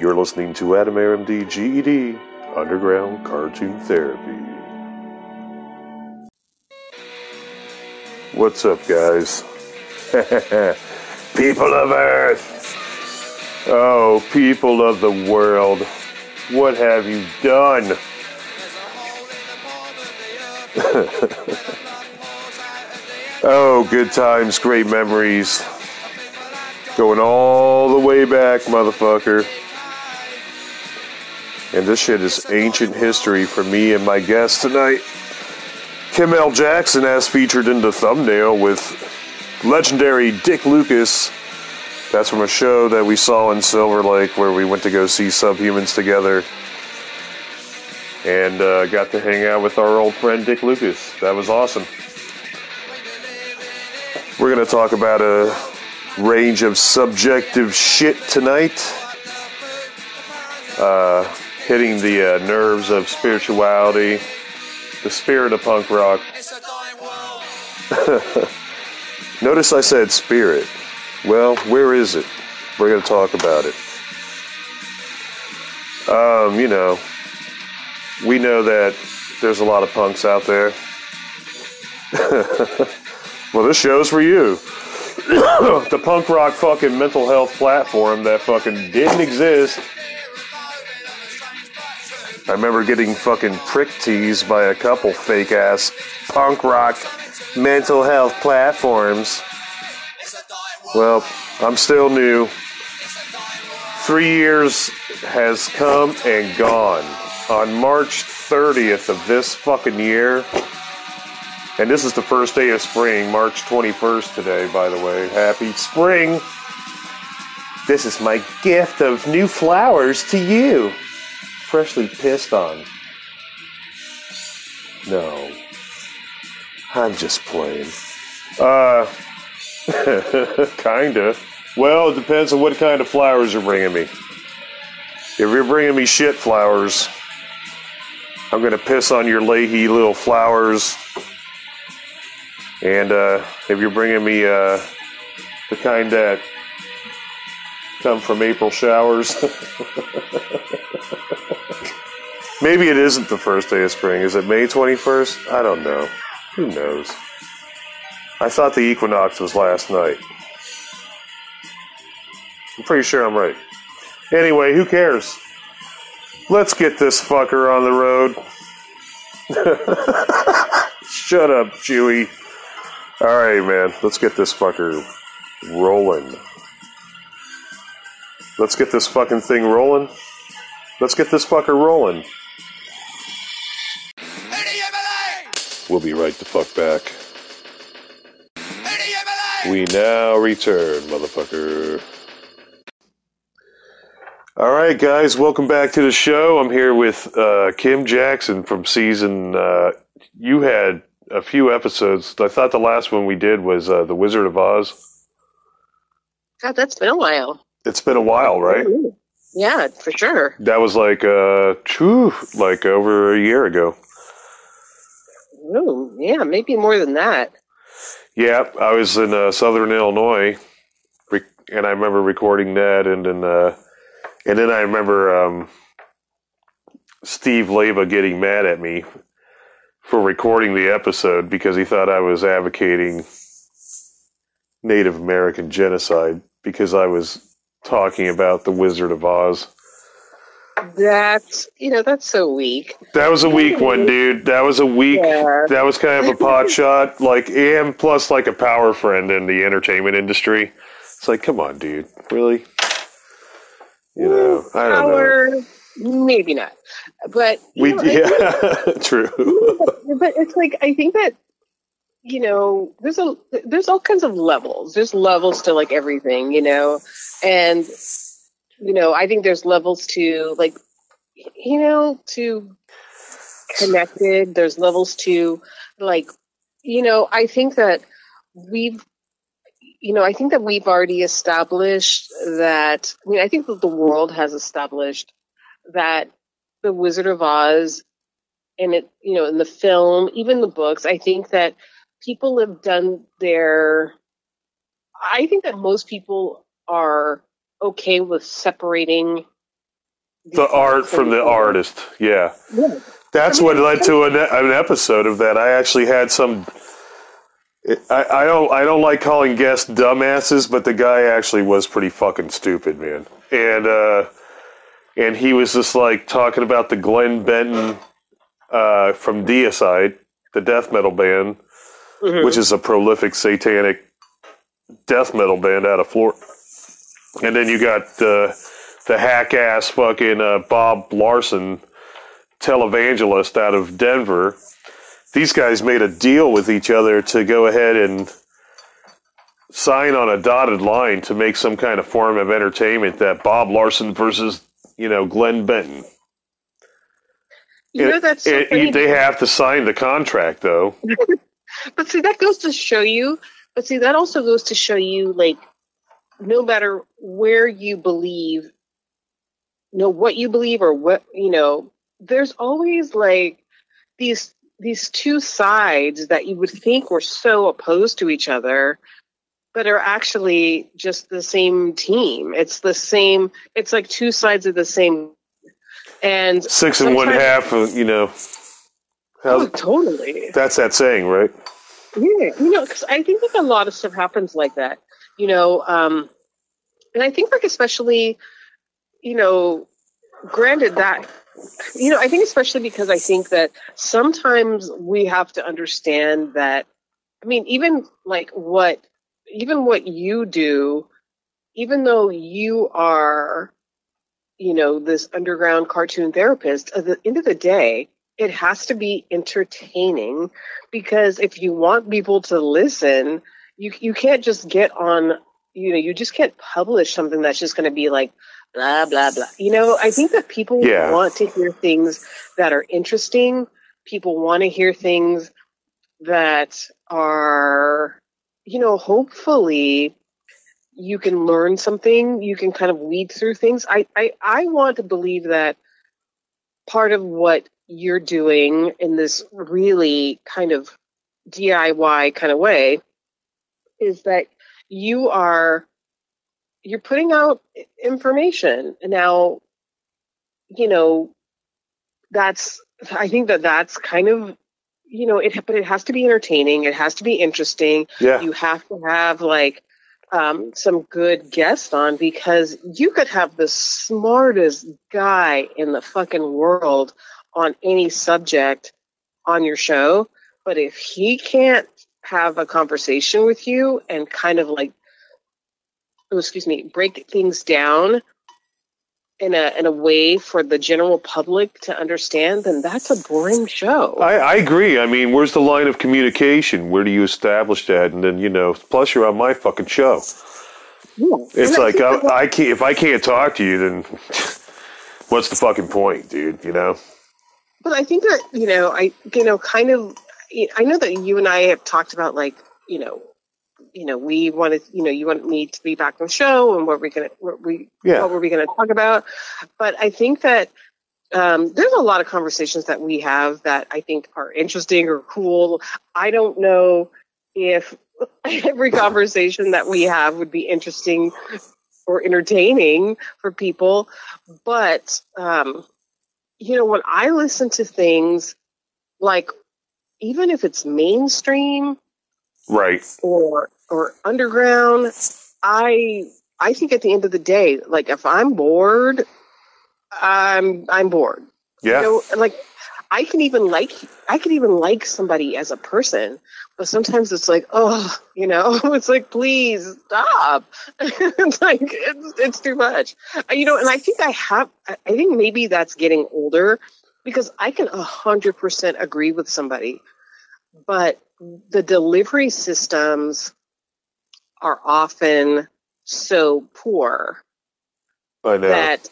You're listening to Adam RMD GED Underground Cartoon Therapy. What's up, guys? people of Earth! Oh, people of the world, what have you done? oh, good times, great memories. Going all the way back, motherfucker. And this shit is ancient history for me and my guest tonight. Kim L. Jackson, as featured in the thumbnail with legendary Dick Lucas. That's from a show that we saw in Silver Lake where we went to go see Subhumans together and uh, got to hang out with our old friend Dick Lucas. That was awesome. We're going to talk about a range of subjective shit tonight, uh, hitting the uh, nerves of spirituality, the spirit of punk rock. Notice I said spirit. Well, where is it? We're going to talk about it. Um, you know, we know that there's a lot of punks out there. well, this show's for you. the punk rock fucking mental health platform that fucking didn't exist. I remember getting fucking prick teased by a couple fake ass punk rock mental health platforms. Well, I'm still new. Three years has come and gone. On March 30th of this fucking year, and this is the first day of spring, March 21st today, by the way. Happy spring! This is my gift of new flowers to you. Freshly pissed on. No. I'm just playing. Uh, kinda. Well, it depends on what kind of flowers you're bringing me. If you're bringing me shit flowers, I'm gonna piss on your Leahy little flowers. And uh, if you're bringing me uh, the kind that come from April showers, maybe it isn't the first day of spring. Is it May 21st? I don't know. Who knows? I thought the equinox was last night. I'm pretty sure I'm right. Anyway, who cares? Let's get this fucker on the road. Shut up, Chewy. Alright, man. Let's get this fucker rolling. Let's get this fucking thing rolling. Let's get this fucker rolling. We'll be right the fuck back. We now return, motherfucker. All right, guys, welcome back to the show. I'm here with uh, Kim Jackson from season. Uh, you had a few episodes. I thought the last one we did was uh, The Wizard of Oz. God, that's been a while. It's been a while, right? Yeah, for sure. That was like, uh, whew, like over a year ago. Ooh, yeah, maybe more than that. Yeah, I was in uh, Southern Illinois, and I remember recording that, and then, uh, and then I remember um, Steve Leva getting mad at me for recording the episode because he thought I was advocating Native American genocide because I was talking about the Wizard of Oz. That's you know that's so weak. That was a weak one, dude. That was a weak. Yeah. That was kind of a pot shot. Like, and plus, like a power friend in the entertainment industry. It's like, come on, dude. Really? You know, I don't know. Maybe not, but We know, yeah, true. but it's like I think that you know there's a there's all kinds of levels. There's levels to like everything, you know, and you know I think there's levels to like you know to connected. There's levels to like you know I think that we've you know I think that we've already established that I mean I think that the world has established that the Wizard of Oz and it you know in the film even the books I think that people have done their I think that most people are okay with separating the art from the artist. Yeah, Yeah. that's I mean, what led to an, an episode of that. I actually had some. I, I don't I don't like calling guests dumbasses, but the guy actually was pretty fucking stupid, man. And uh, and he was just like talking about the Glenn Benton uh, from Deicide, the death metal band, Mhm. which is a prolific satanic death metal band out of Florida. And then you got uh, the hack ass fucking uh, Bob Larson, televangelist out of Denver. These guys made a deal with each other to go ahead and sign on a dotted line to make some kind of form of entertainment that Bob Larson versus, you know, Glenn Benton. You know that's so It- they have to sign the contract, though. But see, that goes to show you. But see, that also goes to show you, like, no matter where you believe, you know what you believe or what you know, there's always like these these two sides that you would think were so opposed to each other, but are actually just the same team. It's the same. It's like two sides of the same. And Six and one half, of, you know. Oh, totally. that's that saying, right? Yeah, you know, because I think like a lot of stuff happens like that. You know, um, and I think like especially, you know, granted that, you know, I think especially because I think that sometimes we have to understand that. I mean, even like what, even what you do, even though you are, you know, this underground cartoon therapist, at the end of the day, it has to be entertaining because if you want people to listen, you you can't just get on. You know, you just can't publish something that's just going to be like blah blah blah. You know, I think that people Yeah. want to hear things that are interesting. People want to hear things that are, you know, hopefully you can learn something. You can kind of weed through things. I I, I want to believe that part of what you're doing in this really kind of DIY kind of way is that you are you're putting out information. And now you know that's I think that that's kind of you know it but it has to be entertaining. It has to be interesting. Yeah. you have to have like um, some good guests on because you could have the smartest guy in the fucking world on any subject on your show, but if he can't have a conversation with you and kind of like, oh, excuse me, break things down in a in a way for the general public to understand, then that's a boring show. I, I agree. I mean, where's the line of communication? Where do you establish that? And then, you know, plus you're on my fucking show. Yeah. It's And like, I, I can't, if I can't talk to you, then what's the fucking point, dude? You know? But I think that you know, I you know, kind of, I know that you and I have talked about like, you know, you know, we wanted, you know, you want me to be back on the show, and what we're gonna, what we, Yeah. what were we gonna talk about? But I think that um, there's a lot of conversations that we have that I think are interesting or cool. I don't know if every conversation that we have would be interesting or entertaining for people, but um, you know, when I listen to things like even if it's mainstream Right. or or underground, I I think at the end of the day, like if I'm bored, I'm I'm bored. Yeah. You know, like I can even like I can even like somebody as a person, but sometimes it's like, oh, you know, it's like, please stop. it's like it's it's too much, you know. And I think I have. I think maybe that's getting older because I can a hundred percent agree with somebody, but the delivery systems are often so poor I know. that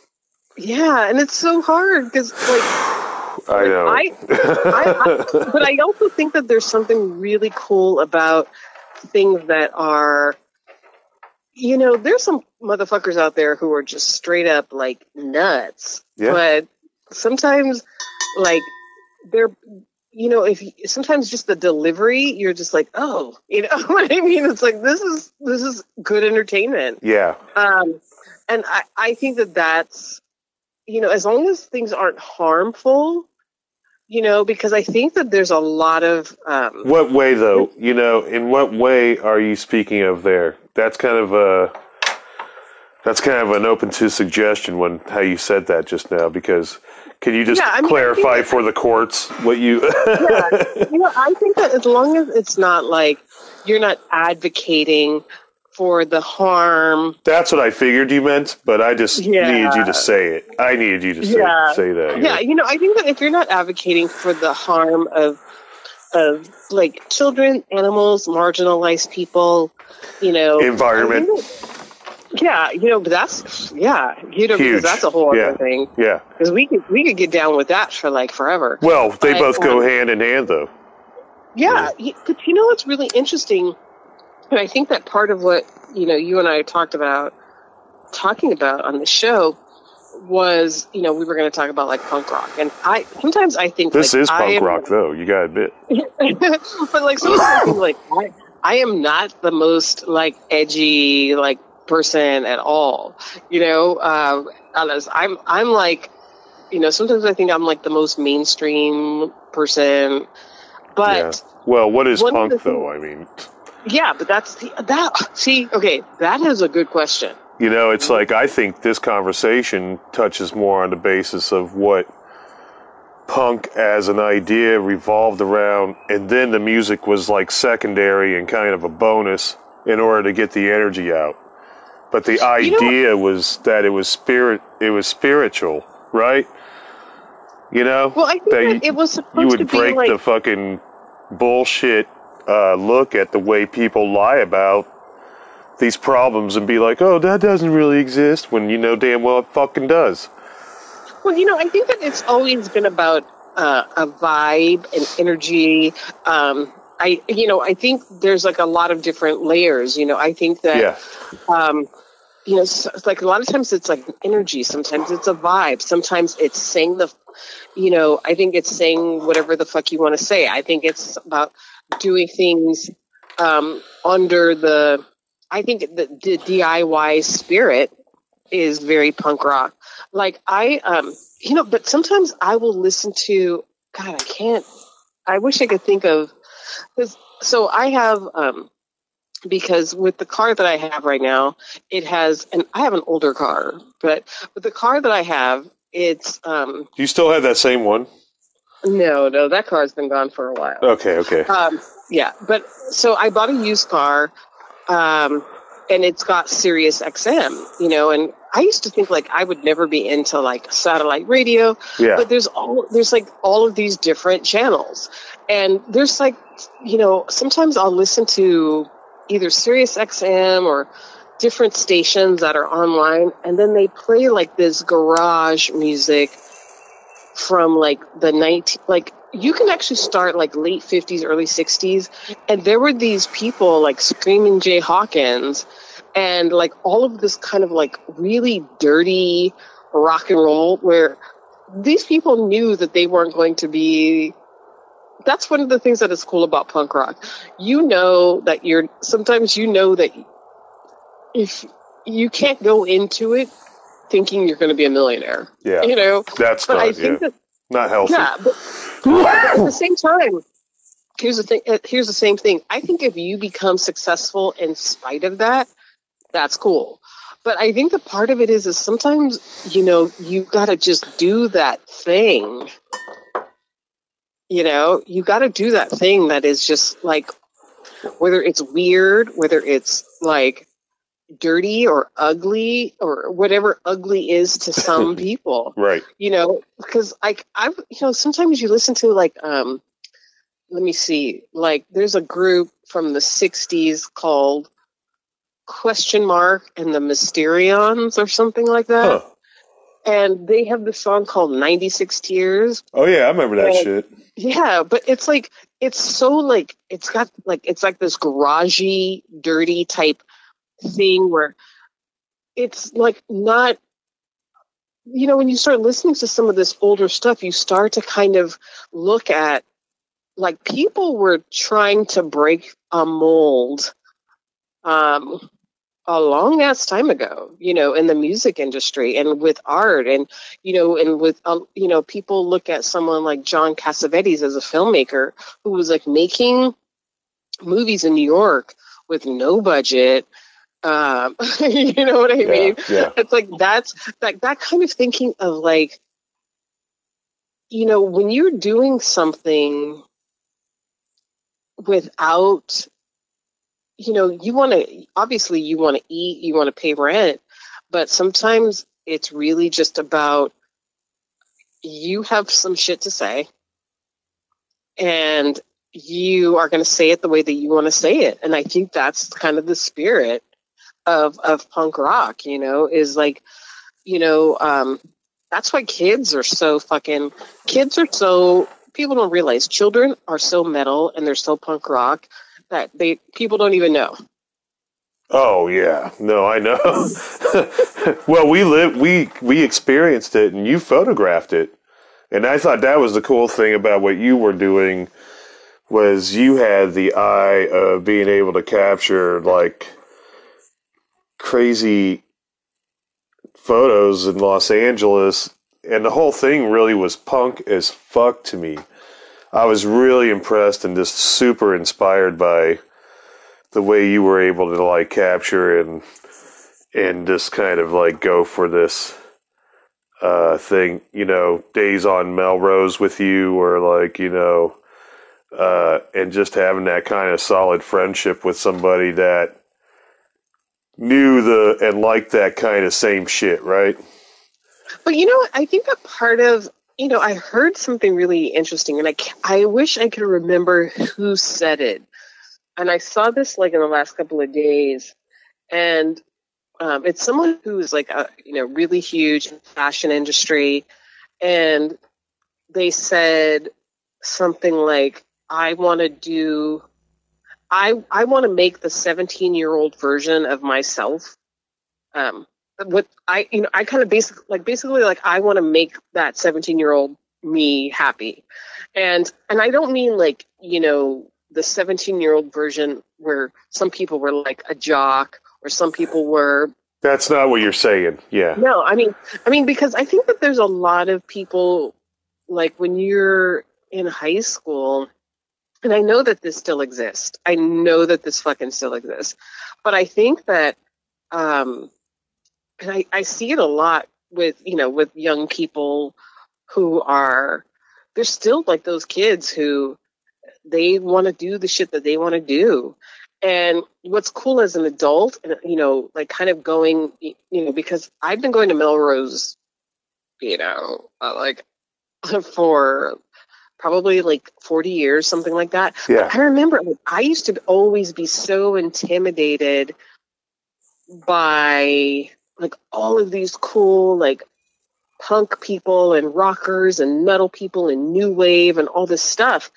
yeah, and it's so hard because like. I know. I, I, I, but I also think that there's something really cool about things that are, you know, there's some motherfuckers out there who are just straight up like nuts. Yeah. But sometimes, like, they're, you know, if sometimes just the delivery, you're just like, oh, you know what I mean? It's like this is this is good entertainment. yeah. Um, and I, I think that that's, you know, as long as things aren't harmful, you know, because I think that there's a lot of. Um, what way, though? You know, in what way are you speaking of there? That's kind of a. That's kind of an open to suggestion when how you said that just now, because can you just Yeah, I mean, clarify for the courts what you? yeah, you know, I think that as long as it's not like you're not advocating for the harm. That's what I figured you meant, but I just Yeah. needed you to say it. I needed you to say, Yeah. say that. Yeah, you know, I think that if you're not advocating for the harm of of like children, animals, marginalized people, you know, Environment. I think that- Yeah, you know, but that's yeah, you know, Huge. because that's a whole other Yeah. thing. Yeah. Because we could we could get down with that for like forever. Well, they But, both go um, hand in hand, though. Yeah, y- but you know what's really interesting, and I think that part of what you know you and I talked about talking about on the show was you know we were going to talk about like punk rock, and I sometimes I think This like, is punk am- rock, though. You got to admit. but like sometimes I think like I, I am not the most like edgy like person at all, you know. Uh, I'm I'm like you know sometimes I think I'm like the most mainstream person, but. yeah. Well, what is punk, though? I mean, Yeah, but that's the, that. See, okay, that is a good question. you know, it's like I think this conversation touches more on the basis of what punk as an idea revolved around, and then the music was like secondary and kind of a bonus in order to get the energy out. But the idea was that it was spirit, it was spiritual, right? You know, Well, I think That that, you- it was supposed to be. you to would be break like the fucking bullshit uh, look at the way people lie about these problems and be like, oh, that doesn't really exist when you know damn well it fucking does. Well, you know, I think that it's always been about uh, a vibe and energy. Um, I, you know, I think there's like a lot of different layers. You know, I think that, Yeah. um, you know, it's like a lot of times it's like energy. Sometimes it's a vibe. Sometimes it's saying the, you know, I think it's saying whatever the fuck you want to say. I think it's about doing things um, under the. I think the, the DIY spirit is very punk rock. Like I, um, you know, but sometimes I will listen to. God, I can't. I wish I could think of. So I have. Um, because with the car that I have right now, it has, and I have an older car, but with the car that I have, it's um you still have that same one? no, no, that car's been gone for a while. Okay, okay. Um, yeah, but so I bought a used car, um, and it's got Sirius XM, you know, and I used to think like I would never be into like satellite radio, Yeah. but there's all there's like all of these different channels, and there's like you know sometimes I'll listen to either Sirius XM or different stations that are online, and then they play like this garage music from like the 19 like you can actually start like late 50s early 60s and there were these people like screaming jay hawkins and like all of this kind of like really dirty rock and roll where these people knew that they weren't going to be that's one of the things that is cool about punk rock you know that you're sometimes you know that if you can't go into it thinking you're going to be a millionaire yeah. you know That's but not, i think yeah, that not healthy. yeah, but, but at the same time, here's the thing. uh, Here's the same thing. I think if you become successful in spite of that, that's cool. But I think the part of it is, is sometimes you know you got to just do that thing. You know, you got to do that thing that is just like, whether it's weird, whether it's like dirty or ugly or whatever ugly is to some people Right. you know because like i you know sometimes you listen to like um let me see like there's a group from the 60s called question mark and the Mysterians or something like that Huh. And they have this song called 96 tears Oh, yeah, I remember that Yeah. shit. yeah but it's like it's so like it's got like it's like this garagey dirty type thing where it's like not you know when you start listening to some of this older stuff you start to kind of look at like people were trying to break a mold um a long ass time ago, you know, in the music industry and with art and, you know, and with, uh, you know, people look at someone like John Cassavetes as a filmmaker who was like making movies in New York with no budget. Um, you know what I Yeah, mean? yeah. It's like that's like that kind of thinking of like, you know, when you're doing something without, you know, you want to obviously you want to eat, you want to pay rent, but sometimes it's really just about you have some shit to say and you are going to say it the way that you want to say it and i think that's kind of the spirit of of punk rock you know is like you know um that's why kids are so fucking kids are so people don't realize children are so metal and they're so punk rock that they people don't even know Oh yeah, no, I know. well, we lived, we we experienced it, and you photographed it, and I thought that was the cool thing about what you were doing was you had the eye of being able to capture like crazy photos in Los Angeles, and the whole thing really was punk as fuck to me. I was really impressed and just super inspired by the way you were able to like capture and and just kind of like go for this uh thing you know days on melrose with you or like you know uh and just having that kind of solid friendship with somebody that knew the and liked that kind of same shit right But you know. I think that part of you know, I heard something really interesting, and I I wish I could remember who said it. And I saw this like in the last couple of days, and um, it's someone who is like a you know really huge in fashion industry, and they said something like, "I want to do." I, I want to make the 17 year old version of myself um, what I you know I kind of basically like basically like I want to make that 17 year old me happy, and and I don't mean like you know the 17 year old version where some people were like a jock or some people were that's not what you're saying yeah. No I mean I mean because I think that there's a lot of people like when you're in high school and I know that this still exists. I know that this fucking still exists. But I think that um and I, I see it a lot with you know with young people who are they're still like those kids who they want to do the shit that they want to do. And what's cool as an adult and you know like kind of going you know because i've been going to melrose you know uh, like for probably like 40 years something like that. Yeah. I remember like, I used to always be so intimidated by like all of these cool like punk people and rockers and metal people and new wave and all this stuff.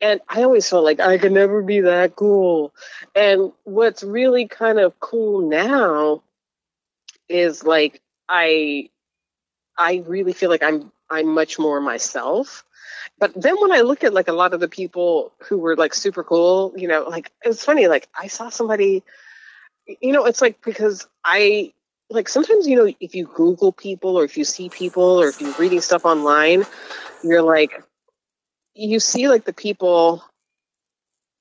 And I always felt like I could never be that cool. And what's really kind of cool now is like I I really feel like I'm I'm much more myself. But then when I look at like a lot of the people who were like super cool, you know, like it's funny, like I saw somebody, you know, it's like because I like sometimes, you know, if you Google people or if you see people or if you're reading stuff online, you're like, you see like the people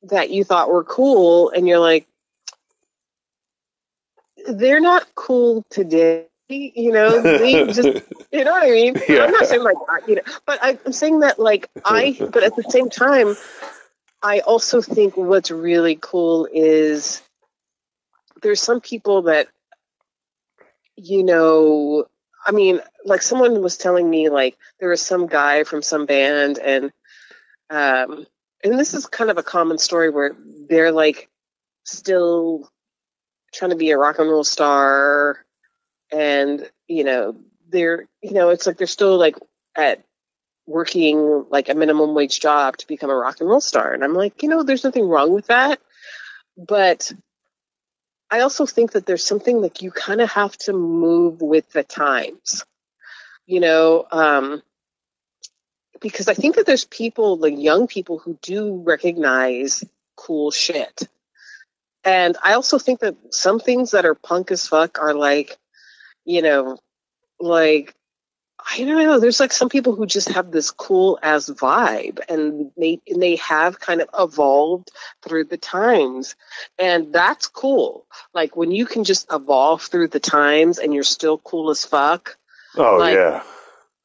that you thought were cool and you're like, they're not cool today. You know, they just you know what I mean? Yeah. I'm not saying like you know, but I'm saying that like I. But at the same time, I also think what's really cool is there's some people that you know. I mean, like someone was telling me like there was some guy from some band and um and this is kind of a common story where they're like still trying to be a rock and roll star and you know they're you know it's like they're still like at working like a minimum wage job to become a rock and roll star and i'm like you know there's nothing wrong with that but i also think that there's something like you kind of have to move with the times you know um because i think that there's people like young people who do recognize cool shit. And I also think that some things that are punk as fuck are like, you know, like I don't know. There's like some people who just have this cool ass vibe, and they and they have kind of evolved through the times, and that's cool. Like when you can just evolve through the times, and you're still cool as fuck. Oh Like- yeah,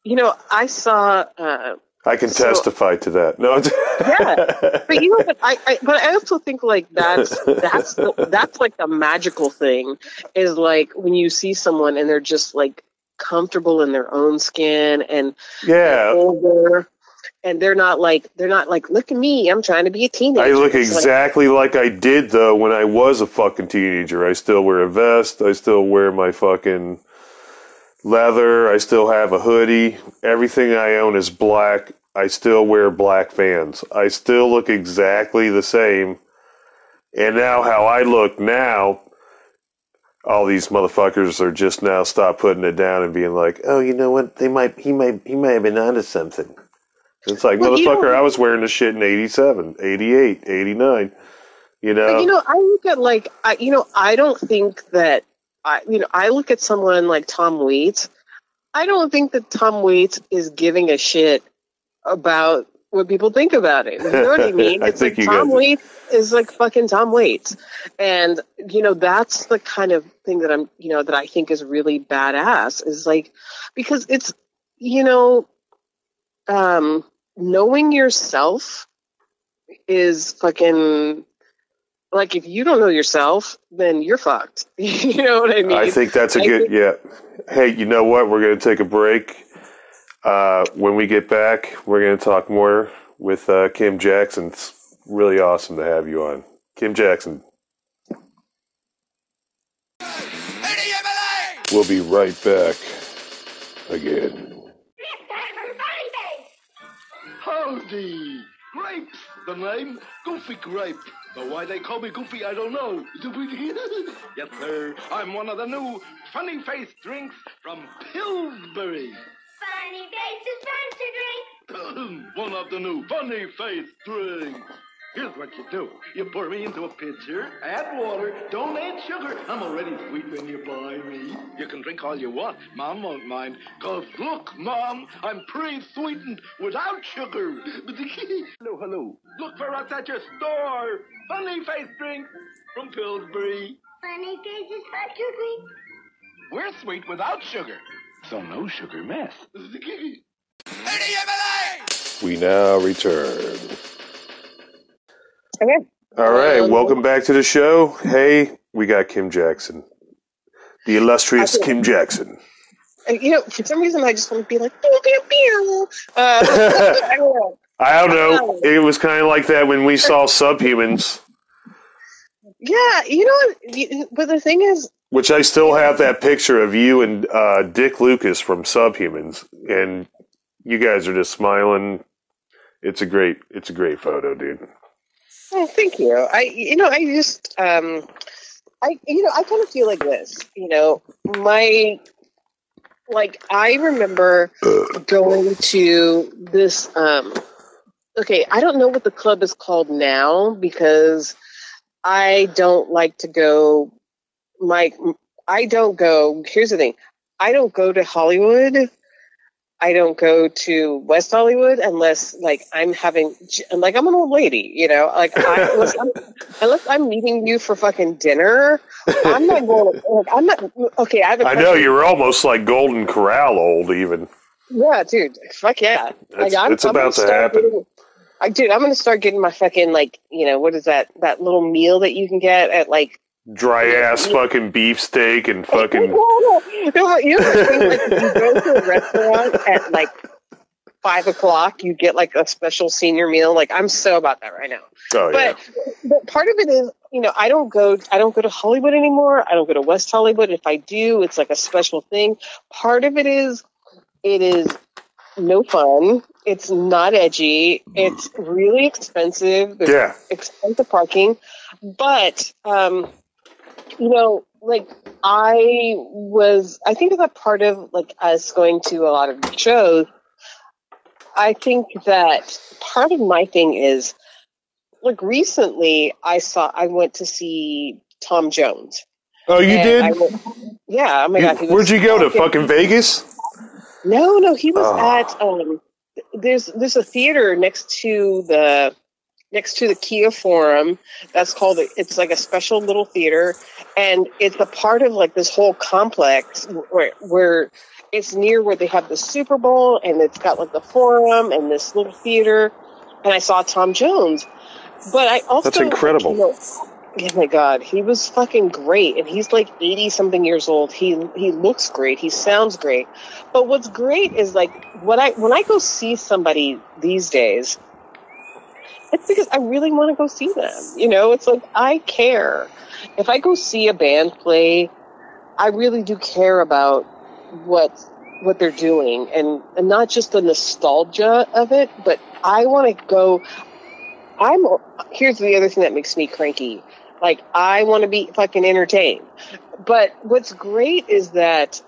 You know, I saw. Uh, I can So- testify to that. No, Yeah. but you know, but I, I, but I also think like that's that's the, that's like the magical thing is like when you see someone and they're just like comfortable in their own skin and yeah. older, and they're not like they're not like look at me, I'm trying to be a teenager. I look It's like, exactly like I did though when I was a fucking teenager. I still wear a vest. I still wear my fucking leather. I still have a hoodie. Everything I own is black. I still wear black Vans. I still look exactly the same. And now how I look now, all these motherfuckers are just now stop putting it down and being like, "Oh, you know what? They might he might he might have been onto something." It's like, Well, motherfucker, I was wearing this shit in 87, 88, 89. You know? But you know, I look at like I, you know, I don't think that I, you know, I look at someone like Tom Waits. I don't think that Tom Waits is giving a shit about what people think about it. You know what I mean? I It's think like you Tom. Waits is like fucking Tom Waits, and you know that's the kind of thing that I'm, you know, that I think is really badass. Is like because it's, you know, um, knowing yourself is fucking like if you don't know yourself, then you're fucked. you know what I mean? I think that's a I good, think- yeah. Hey, you know what? We're going to take a break. Uh, when we get back, we're going to talk more with uh, Kim Jackson. It's really awesome to have you on. Kim Jackson. We'll be right back again. Howdy! Grapes, the name. Goofy Grape. But why they call me Goofy, I don't know. yes, sir. I'm one of the new funny face drinks from Pillsbury. Funny faces, fun to drink. one of the new funny face drinks. Here's what you do. You pour me into a pitcher, add water, don't add sugar. I'm already sweet when you buy me. You can drink all you want. Mom won't mind. Cause look, Mom, I'm pre-sweetened without sugar. hello, hello. Look for us at your store. Funny face drink from Pillsbury. Funny faces, fun to drink. We're sweet without sugar. So no sugar mess. We now return. Okay. All right, welcome back to the show. Hey, we got Kim Jackson, the illustrious Okay. Kim Jackson. You know, for some reason, I just want to be like, pew, pew, pew. Uh, I don't know. I don't know. It was kind of like that when we saw Subhumans, Yeah, you know what? But the thing is, which I still have that picture of you and uh, Dick Lucas from Subhumans, and you guys are just smiling. It's a great, it's a great photo, dude. Oh, thank you. I, you know, I just, um, I, you know, I kind of feel like this. You know, my, like, I remember going to this. Um, okay, I don't know what the club is called now because I don't like to go. My, I don't go. Here's the thing: I don't go to Hollywood. I don't go to West Hollywood unless like I'm having I'm like I'm an old lady, you know. Like I, unless, I'm, unless I'm meeting you for fucking dinner, I'm not going. To like, I'm not okay. I have a I know you're almost like Golden Corral old, even. Yeah, dude. Fuck yeah. It's- I'm, it's I'm about gonna happen. Getting, I, dude, I'm gonna start getting my fucking like, you know, what is that? That little meal that you can get at like. Dry ass fucking beefsteak and fucking. No, no, you know, the thing, like, if you go to a restaurant at like five o'clock, you get like a special senior meal. Like, I'm so about that right now. Oh yeah. But but part of it is, you know, I don't go I don't go to Hollywood anymore. I don't go to West Hollywood. If I do, it's like a special thing. Part of it is it is no fun. It's not edgy. It's really expensive. There's Yeah. expensive parking. But um you know, like I was I think that part of like us going to a lot of shows I think that part of my thing is like recently, I saw I went to see Tom Jones. Oh, you did? Went- yeah. Oh my You- god. where'd you go to? fucking- Fucking Vegas? No, no. He was Oh. at um. There's there's a theater next to the next to the Kia Forum. That's called it's like a special little theater, and it's a part of like this whole complex where where it's near where they have the Super Bowl, and it's got like the Forum and this little theater. And I saw Tom Jones, but I also That's incredible. you know, Oh my god, he was fucking great, and he's like eighty something years old. He he looks great. He sounds great. But what's great is like when I when I go see somebody these days, it's because I really want to go see them. You know, it's like I care. If I go see a band play, I really do care about what what they're doing, and and not just the nostalgia of it, but I want to go. I'm here's the other thing that makes me cranky. Like I want to be fucking entertained. But what's great is that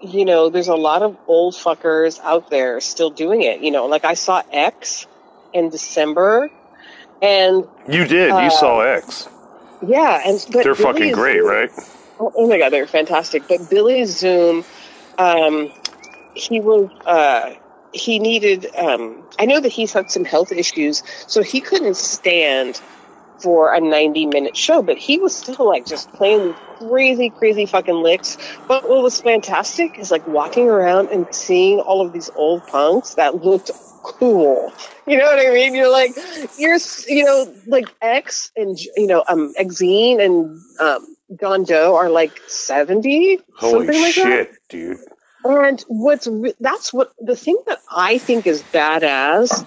you know, there's a lot of old fuckers out there still doing it. You know, like I saw X in December and You did. Uh, you saw X. yeah, and but They're Billy fucking great, Zoom- right? Oh, oh my god, they're fantastic. But Billy Zoom, um, he was uh, he needed. Um, I know that he's had some health issues, so he couldn't stand for a 90 minute show, but he was still like just playing crazy, crazy fucking licks. But what was fantastic is like walking around and seeing all of these old punks that looked cool. You know what I mean? You're like, you're, you know, like X and, you know, um, Exene and, um, John Doe are like 70, Holy something like that. shit, dude. And what's that's what the thing that I think is badass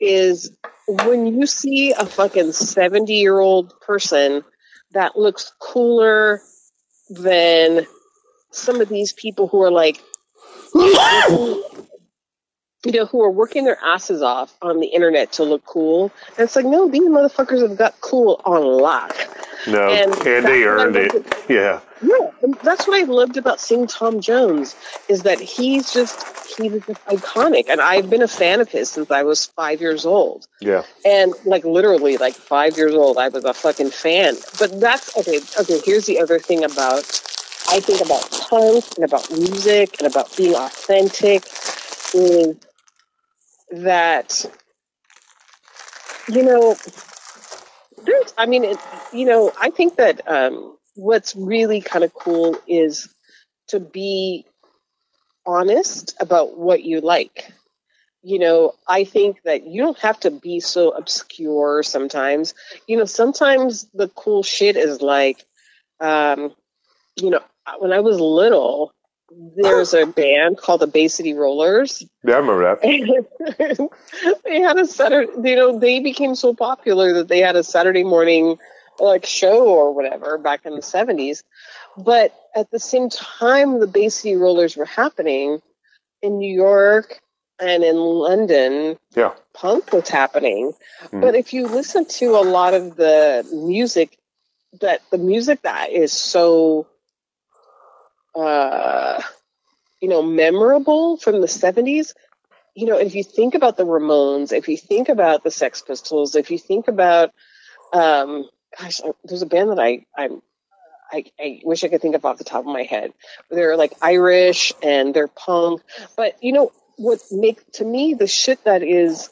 is when you see a fucking 70 year old person that looks cooler than some of these people who are like, you know, who are working their asses off on the internet to look cool. And it's like, no, these motherfuckers have got cool on lock. No, And and, they that's what I earned it. Yeah. Yeah, and that's what I loved about seeing Tom Jones is that he's just he's just iconic, and I've been a fan of his since I was five years old, Yeah. and like literally like five years old, I was a fucking fan. But that's okay. Okay, here's the other thing about I think about punk and about music and about being authentic is that you know there's i mean it, you know i think that um what's really kind of cool is to be honest about what you like. You know i think that you don't have to be so obscure sometimes. You know sometimes the cool shit is like um you know when i was little there's a band called the bay city rollers Yeah, I remember that. they had a Saturday, you know, they became so popular that they had a Saturday morning like show or whatever back in the 70s. But at the same time, the Bay City Rollers were happening in New York and in London, Yeah. punk was happening. Mhm. But if you listen to a lot of the music, that the music that is so, uh, you know, memorable from the 70s, you know, if you think about the Ramones, if you think about the Sex Pistols, if you think about, um, gosh, there's a band that I, I'm, I, I wish I could think of off the top of my head. They're like Irish and they're punk, but you know what make to me the shit that is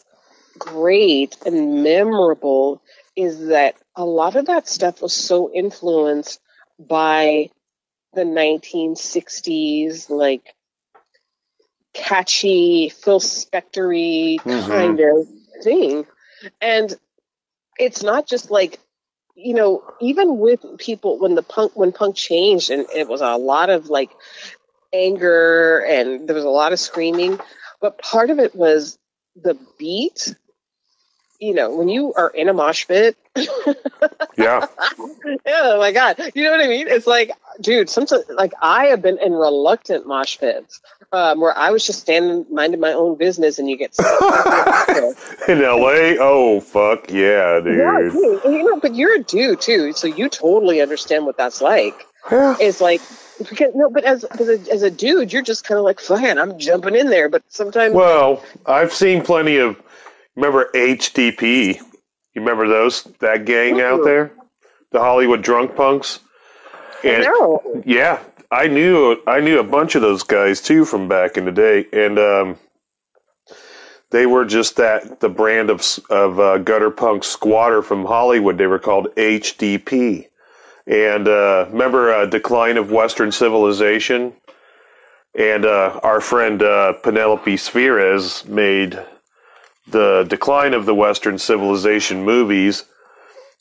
great and memorable is that a lot of that stuff was so influenced by the 1960s, like catchy, Phil Spector Mhm. kind of thing. And it's not just like, you know, even with people when the punk when punk changed and it was a lot of like anger and there was a lot of screaming, but part of it was the beat. You know, when you are in a mosh pit, Yeah. oh my god, you know what I mean? It's like, dude, sometimes like I have been in reluctant mosh pits um, where I was just standing minding my own business, and you get In LA? Oh, fuck yeah, dude. yeah, dude. You know, but you're a dude too, so you totally understand what that's like. Yeah. It's like because no, but as as a, as a dude, you're just kind of like, fine, I'm jumping in there. But sometimes, Well, I've seen plenty of. Remember HDP? You remember those that gang out there, the Hollywood drunk punks? And no. yeah, I knew I knew a bunch of those guys too from back in the day, and um, they were just that the brand of of uh, gutter punk squatter from Hollywood. They were called HDP, and uh, remember uh, Decline of Western Civilization, and uh, our friend uh, Penelope Spheeris made the Decline of the Western Civilization movies.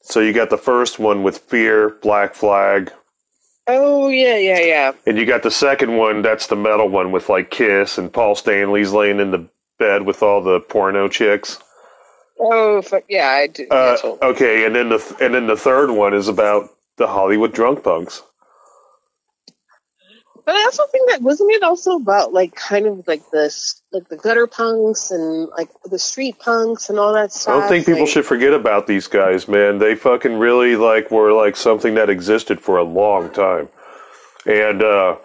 So you got the first one with Fear, Black Flag, Oh yeah, yeah, yeah. and you got the second one, that's the metal one with like Kiss and Paul Stanley's laying in the bed with all the porno chicks. Oh fuck yeah, I do. Uh, okay, and then the and then the third one is about the Hollywood drunk punks. But I also think that wasn't it also about like kind of like this like the gutter punks and like the street punks and all that stuff. I don't think people like- should forget about these guys, man. They fucking really like were like something that existed for a long time. And uh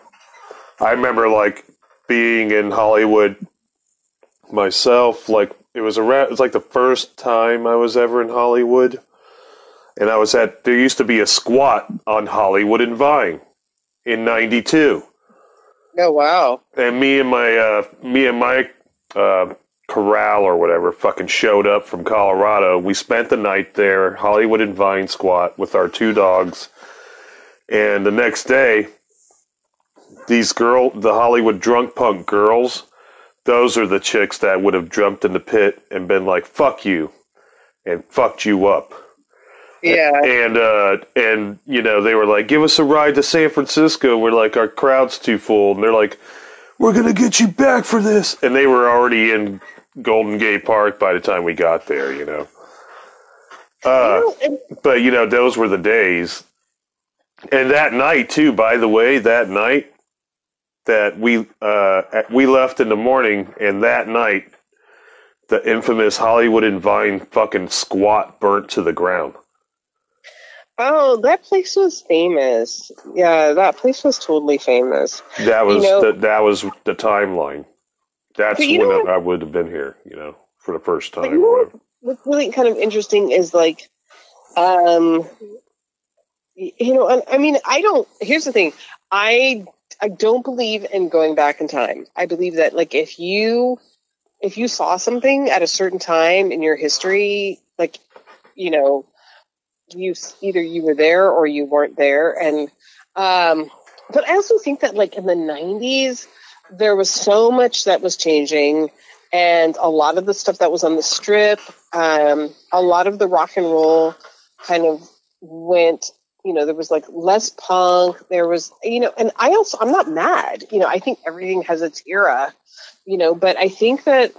I remember like being in Hollywood myself, like it was around it was like the first time I was ever in Hollywood. And I was at there used to be a squat on Hollywood and Vine in 92 Oh wow. and me and my uh, me and my uh, corral or whatever fucking showed up from Colorado. We spent the night there, Hollywood and Vine Squat, with our two dogs. And the next day, these girl, the Hollywood drunk punk girls, those are the chicks that would have jumped in the pit and been like, "Fuck you," and fucked you up Yeah. and uh and you know they were like give us a ride to san francisco. We're like our crowd's too full. And they're like we're gonna get you back for this. And they were already in golden gate park by the time we got there you know. Uh You know, and- but you know those were the days. And that night too by the way that night that we uh we left in the morning and that night the infamous hollywood and vine fucking squat burnt to the ground oh, that place was famous. Yeah, that place was totally famous. That was know- the, that was the timeline. That's when what- I would have been here, you know, for the first time. you know or what- whatever. what's really kind of interesting is like um you know and, i mean i don't here's the thing i i don't believe in going back in time i believe that like if you if you saw something at a certain time in your history like you know you either you were there or you weren't there and um but i also think that like in the 90s there was so much that was changing and a lot of the stuff that was on the strip, um, a lot of the rock and roll kind of went, you know, there was like less punk. There was, you know, and I also, I'm not mad. You know, I think everything has its era, you know, but I think that,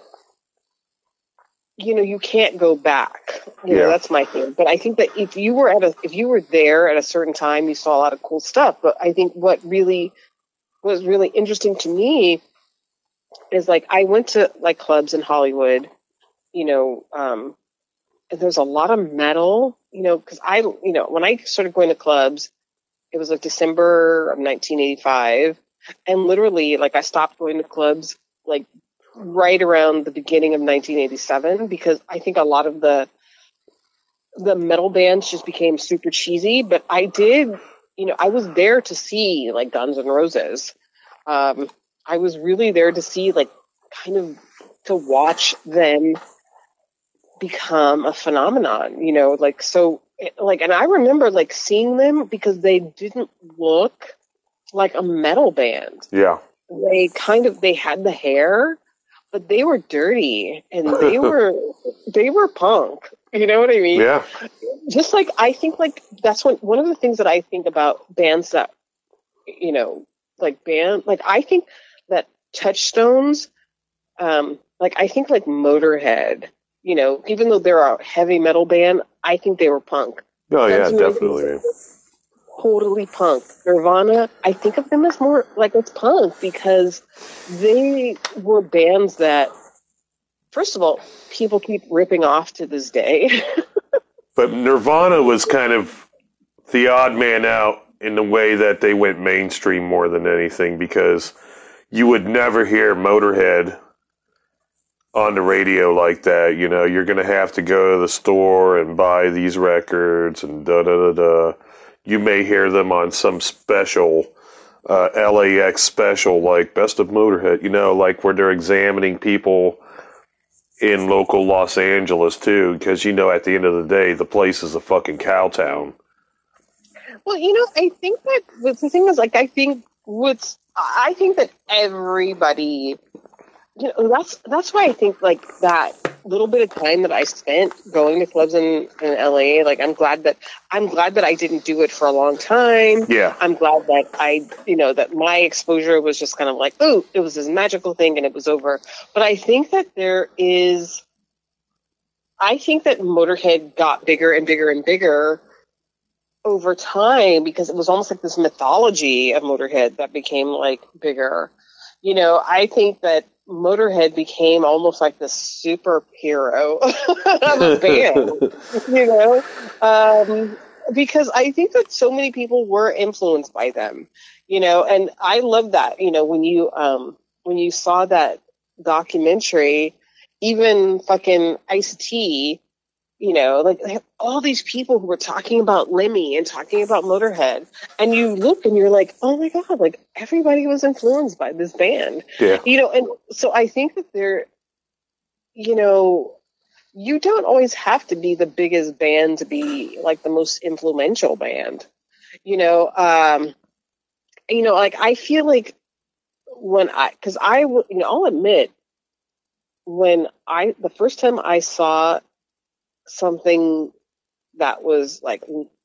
you know, you can't go back. You Yeah. know, that's my thing. But I think that if you were at a, if you were there at a certain time, you saw a lot of cool stuff. But I think what really was really interesting to me is like I went to like clubs in Hollywood, you know, um, and there's a lot of metal, you know, because I, you know, when I started going to clubs, it was like December of 1985, and literally, like, I stopped going to clubs like right around the beginning of 1987 because I think a lot of the the metal bands just became super cheesy. But I did, you know, I was there to see like Guns N' Roses. Um, I was really there to see, like, kind of to watch them become a phenomenon, you know, like, so, like, and I remember, like, seeing them because they didn't look like a metal band. Yeah. They kind of, they had the hair, but they were dirty and they were, they were punk. You know what I mean? Yeah. just like I think like that's one one of the things that I think about bands that you know like band like I think that Touchstones um like I think like Motorhead you know even though they're a heavy metal band I think they were punk Oh yeah, Guns N' definitely. Totally punk Nirvana I think of them as more like it's punk because they were bands that first of all people keep ripping off to this day But Nirvana was kind of the odd man out in the way that they went mainstream more than anything because you would never hear Motorhead on the radio like that. You know, you're gonna have to go to the store and buy these records and da da da da. You may hear them on some special uh, LAX special, like Best of Motorhead. You know, like where they're examining people in local Los Angeles too, because you know, at the end of the day, the place is a fucking cow town. Well, you know, I think that the thing is like I think what's I think that everybody you know that's that's why I think like that little bit of time that I spent going to clubs in, in LA, like I'm glad that I'm glad that I didn't do it for a long time. Yeah. I'm glad that I you know that my exposure was just kind of like, oh, it was this magical thing and it was over. But I think that there is I think that Motorhead got bigger and bigger and bigger over time because it was almost like this mythology of Motorhead that became like bigger. You know, I think that Motorhead became almost like the superhero of a band, you know, um, because I think that so many people were influenced by them, you know, and I love that, you know, when you um, when you saw that documentary, even fucking Ice T you know, like they have all these people who were talking about Lemmy and talking about Motorhead, and you look and you're like, oh my god, like everybody was influenced by this band, Yeah. you know, and so I think that they're, you know, you don't always have to be the biggest band to be like the most influential band, you know, um, you know, like I feel like when I, because I, you know, I'll admit when I the first time I saw something that was like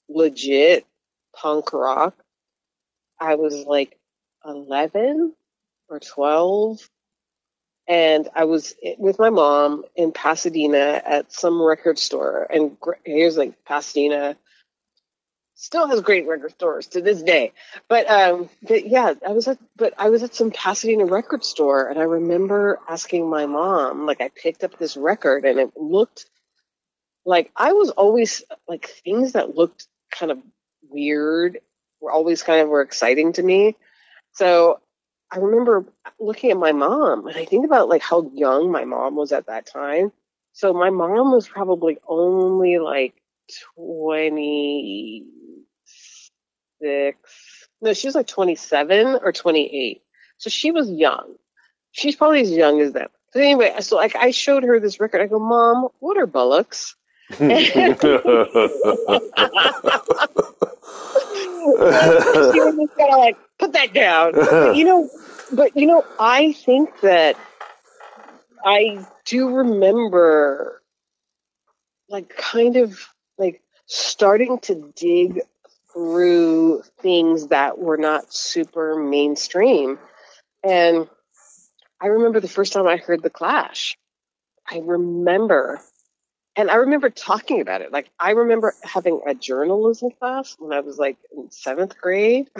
legit punk rock, I was like 11 or 12. And I was with my mom in Pasadena at some record store. And here's like Pasadena still has great record stores to this day. But, um, but yeah, I was at, but I was at some Pasadena record store and I remember asking my mom, like I picked up this record and it looked like I was always like things that looked kind of weird were always kind of were exciting to me. So I remember looking at my mom and I think about like how young my mom was at that time. So my mom was probably only like 26. No, she was like 27 or 28. So she was young. She's probably as young as them. So anyway, so like I showed her this record. I go, Mom, what are bullocks? she was just kind of like, put that down. But, you know, but you know, I think that I do remember, like, kind of like starting to dig through things that were not super mainstream, and I remember the first time I heard the Clash. I remember and I remember talking about it. Like I remember having a journalism class when I was like in seventh grade.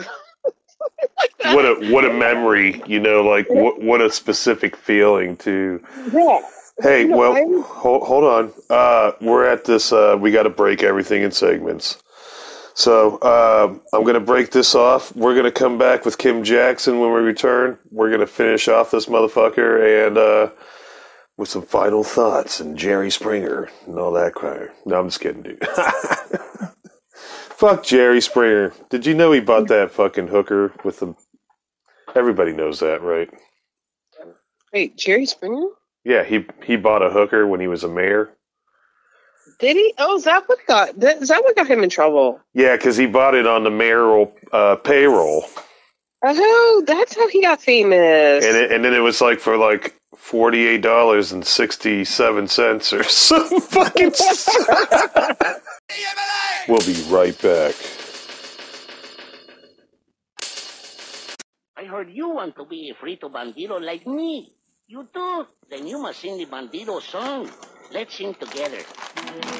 what a what a memory, you know, like what what a specific feeling to yeah. Hey, well, hold, hold on. Uh, we're at this. Uh, we got to break everything in segments. So uh, I'm going to break this off. We're going to come back with Kim Jackson when we return. We're going to finish off this motherfucker and uh, with some final thoughts and Jerry Springer and all that crap. No, I'm just kidding, dude. Fuck Jerry Springer. Did you know he bought that fucking hooker with the? Everybody knows that, right? Wait, Jerry Springer? Yeah, he he bought a hooker when he was a mayor. Did he? Oh, is that what got? That, is that what got him in trouble? Yeah, because he bought it on the mayoral uh, payroll, Oh, that's how he got famous. and it, and then it was like for like forty eight dollars and sixty seven cents or some fucking. we'll be right back. I heard you want to be a Frito Bandito like me. You do? Then you must sing the Bandito song. Let's sing together.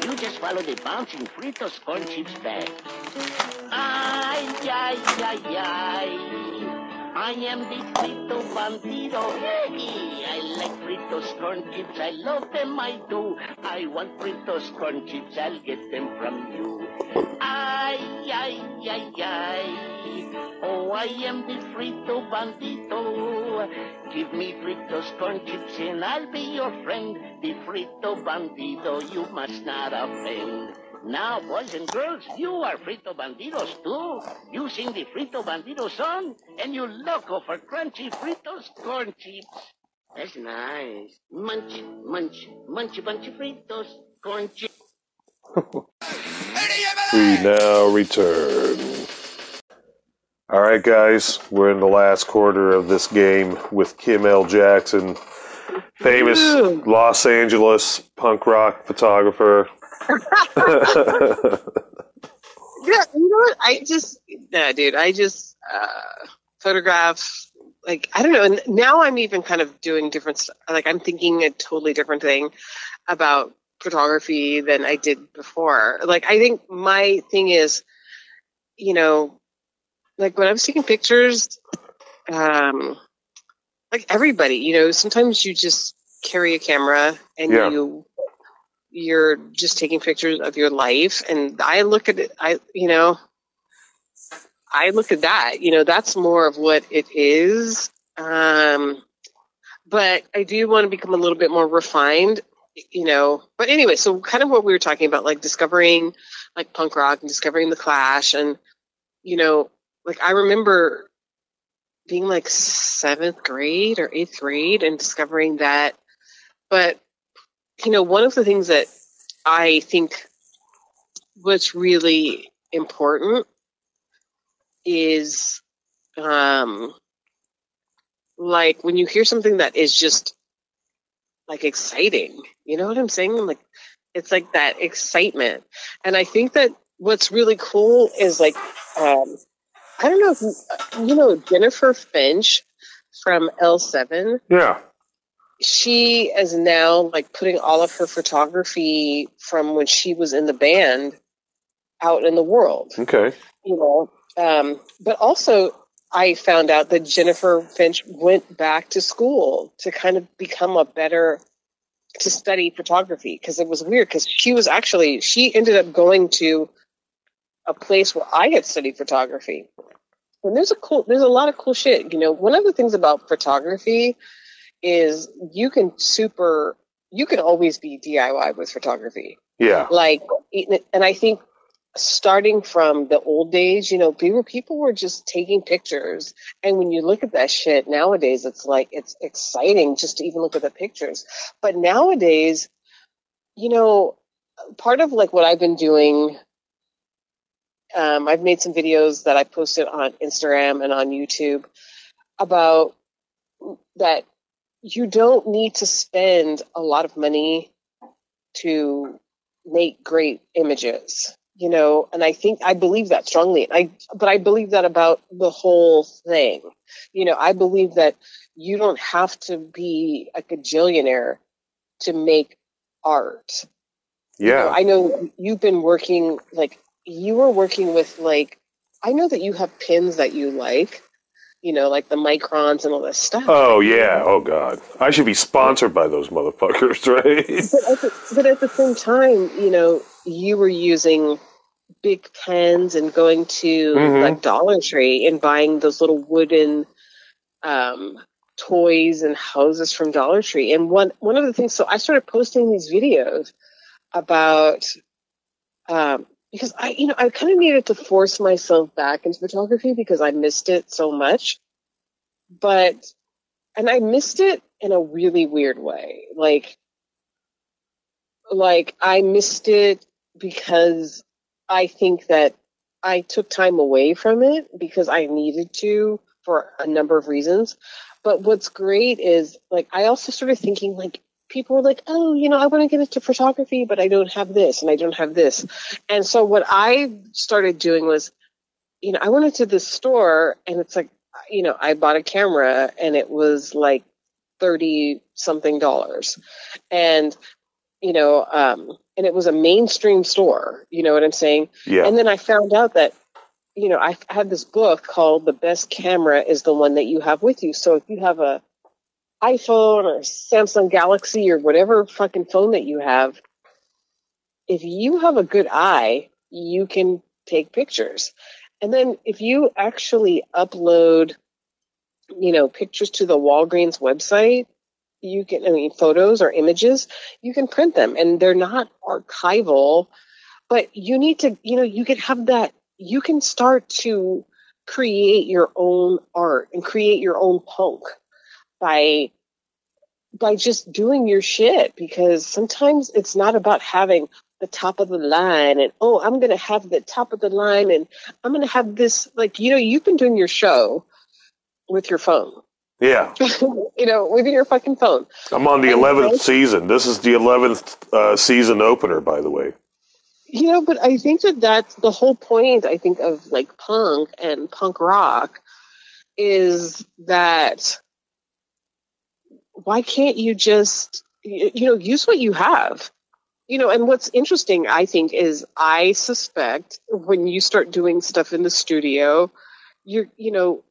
You just follow the bouncing Fritos corn chips bag. Ay, ay, ay, ay. I am the frito Bandito. Hey, I like frito Fritos corn chips. I love them, I do. I want Fritos corn chips. I'll get them from you. Ay, ay, ay, ay. Oh, I am the Frito Bandito. Give me Fritos corn chips and I'll be your friend. The Frito Bandito, you must not offend. Now, boys and girls, you are Frito Banditos too. You sing the Frito Bandito song, and you loco for crunchy Fritos corn chips. That's nice. Munch, munch, munch a bunch of Fritos corn chips. We now return. All right, guys, we're in the last quarter of this game with Kim L. Jackson, famous Los Angeles punk rock photographer. Yeah, you know what? I just, nah, dude, I just uh, photograph. Like I don't know. And now I'm even kind of doing different. St- like I'm thinking a totally different thing about photography than I did before. Like I think my thing is, you know, like when I was taking pictures, um, like everybody, you know, sometimes you just carry a camera and Yeah. you you're just taking pictures of your life. And i look at it i you know i look at that you know that's more of what it is. Um but i do want to become a little bit more refined you know. But anyway so kind of what we were talking about like discovering like punk rock and discovering the clash and you know like i remember being like seventh grade or eighth grade and discovering that. But you know, one of the things that I think what's really important is um like when you hear something that is just like exciting. You know what I'm saying? Like it's like that excitement. And I think that what's really cool is like um I don't know if you, know Jennifer Finch from L7 Yeah. She is now like putting all of her photography from when she was in the band out in the world. Okay. you know um, but also i found out that jennifer finch went back to school to kind of become a better to study photography because it was weird because she was actually she ended up going to a place where i had studied photography. And there's a cool there's a lot of cool shit you know. One of the things about photography is you can super you can always be DIY with photography. Yeah. Like and I think starting from the old days, you know, people people were just taking pictures and when you look at that shit nowadays it's like it's exciting just to even look at the pictures. But nowadays, you know, part of like what I've been doing um, I've made some videos that I posted on Instagram and on YouTube about that you don't need to spend a lot of money to make great images you know? And i think i believe that strongly. I but i believe that about the whole thing. You know i believe that you don't have to be a gajillionaire to make art. You know, Yeah. I know you've been working like you were working with like I know that you have pins that you like, you know, like the microns and all this stuff. Oh yeah. Oh god. I should be sponsored by those motherfuckers, right? But at, the, but at the same time, you know, you were using Bic pens and going to Mhm. like Dollar Tree and buying those little wooden um, toys and houses from Dollar Tree. And one one of the things, so I started posting these videos about um, because I, you know, I kind of needed to force myself back into photography because I missed it so much. But and I missed it in a really weird way. Like like I missed it because I think that I took time away from it because I needed to for a number of reasons. But what's great is like I also started thinking like people were like, "Oh, you know, I want to get into photography, but I don't have this and I don't have this." And so what I started doing was you know, I went into this store and it's like you know, I bought a camera and it was like 30 something dollars. And you know, um, and it was a mainstream store. You know what I'm saying? Yeah. And then I found out that, you know, I had this book called "The Best Camera Is the One That You Have with You." So if you have a iPhone or Samsung Galaxy or whatever fucking phone that you have, if you have a good eye, you can take pictures. And then if you actually upload, you know, pictures to the Walgreens website, you can, I mean, photos or images, you can print them and they're not archival, but you need to, you know, you can have that, you can start to create your own art and create your own punk by by just doing your shit because sometimes it's not about having the top of the line and oh i'm going to have the top of the line and i'm going to have this like you know you've been doing your show with your phone Yeah. you know with your fucking phone I'm on the And 11th right- season. This is the 11th uh, season opener, by the way. you know but i think that that's the whole point i think of like punk and punk rock is that why can't you just you know use what you have? You know and what's interesting i think is i suspect when you start doing stuff in the studio you're you know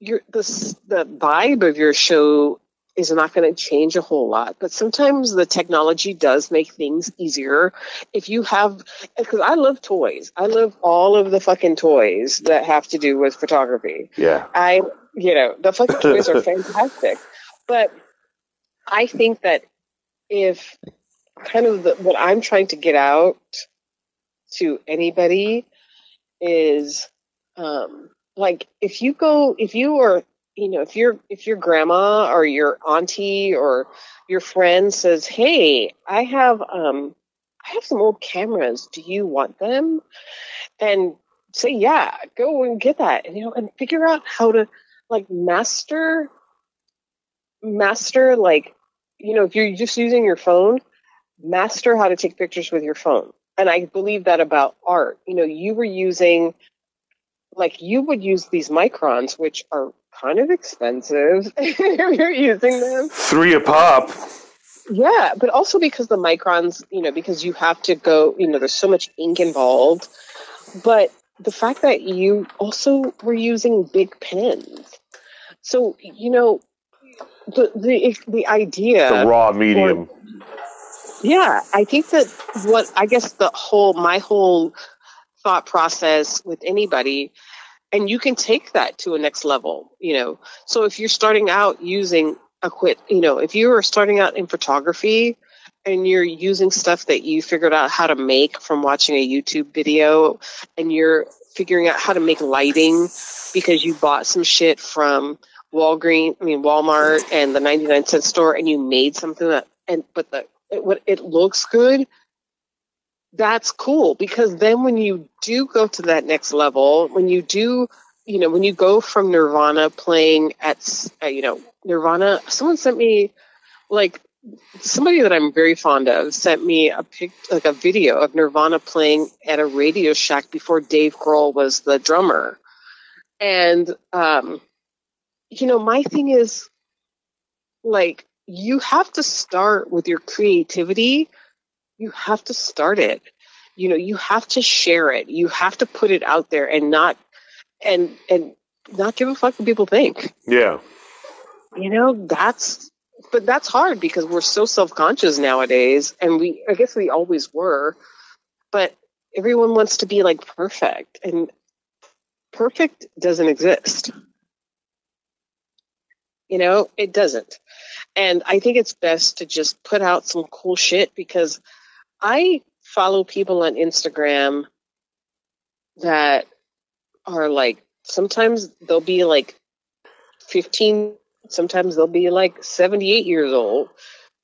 you're the the vibe of your show is not going to change a whole lot. But sometimes the technology does make things easier. If you have because i love toys. I love all of the fucking toys that have to do with photography. Yeah. I, you know, the fucking toys are fantastic. But I think that if kind of the, what I'm trying to get out to anybody is, um, like if you go, if you are, you know, if your if your grandma or your auntie or your friend says, "Hey, I have um, I have some old cameras. Do you want them?" and say, yeah, go and get that, and you know, and figure out how to like master, master like, you know, if you're just using your phone, master how to take pictures with your phone. And I believe that about art. You know, you were using, like, you would use these microns, which are kind of expensive if you're using them. Three a pop. Yeah, but also because the microns, you know, because you have to go, you know, there's so much ink involved. But the fact that you also were using Bic pens. So, you know, the the the idea The raw medium. yeah, I think that what I guess the whole my whole thought process with anybody and you can take that to a next level, you know. So if you're starting out using a quit, you know, if you are starting out in photography and you're using stuff that you figured out how to make from watching a YouTube video and you're figuring out how to make lighting because you bought some shit from Walgreens, I mean Walmart and the 99 cent store and you made something that and but the it, what it looks good that's cool because then when you do go to that next level when you do you know when you go from nirvana playing at uh, you know nirvana someone sent me like somebody that i'm very fond of sent me a pic like a video of nirvana playing at a radio shack before dave grohl was the drummer. And um you know my thing is like you have to start with your creativity. You have to start it. You know you have to share it. You have to put it out there and not and and not give a fuck what people think. Yeah. you know that's but that's hard because we're so self-conscious nowadays and we i guess we always were but everyone wants to be like perfect and perfect doesn't exist you know it doesn't. And i think it's best to just put out some cool shit because i follow people on instagram that are like sometimes they'll be like 15 sometimes they'll be like 78 years old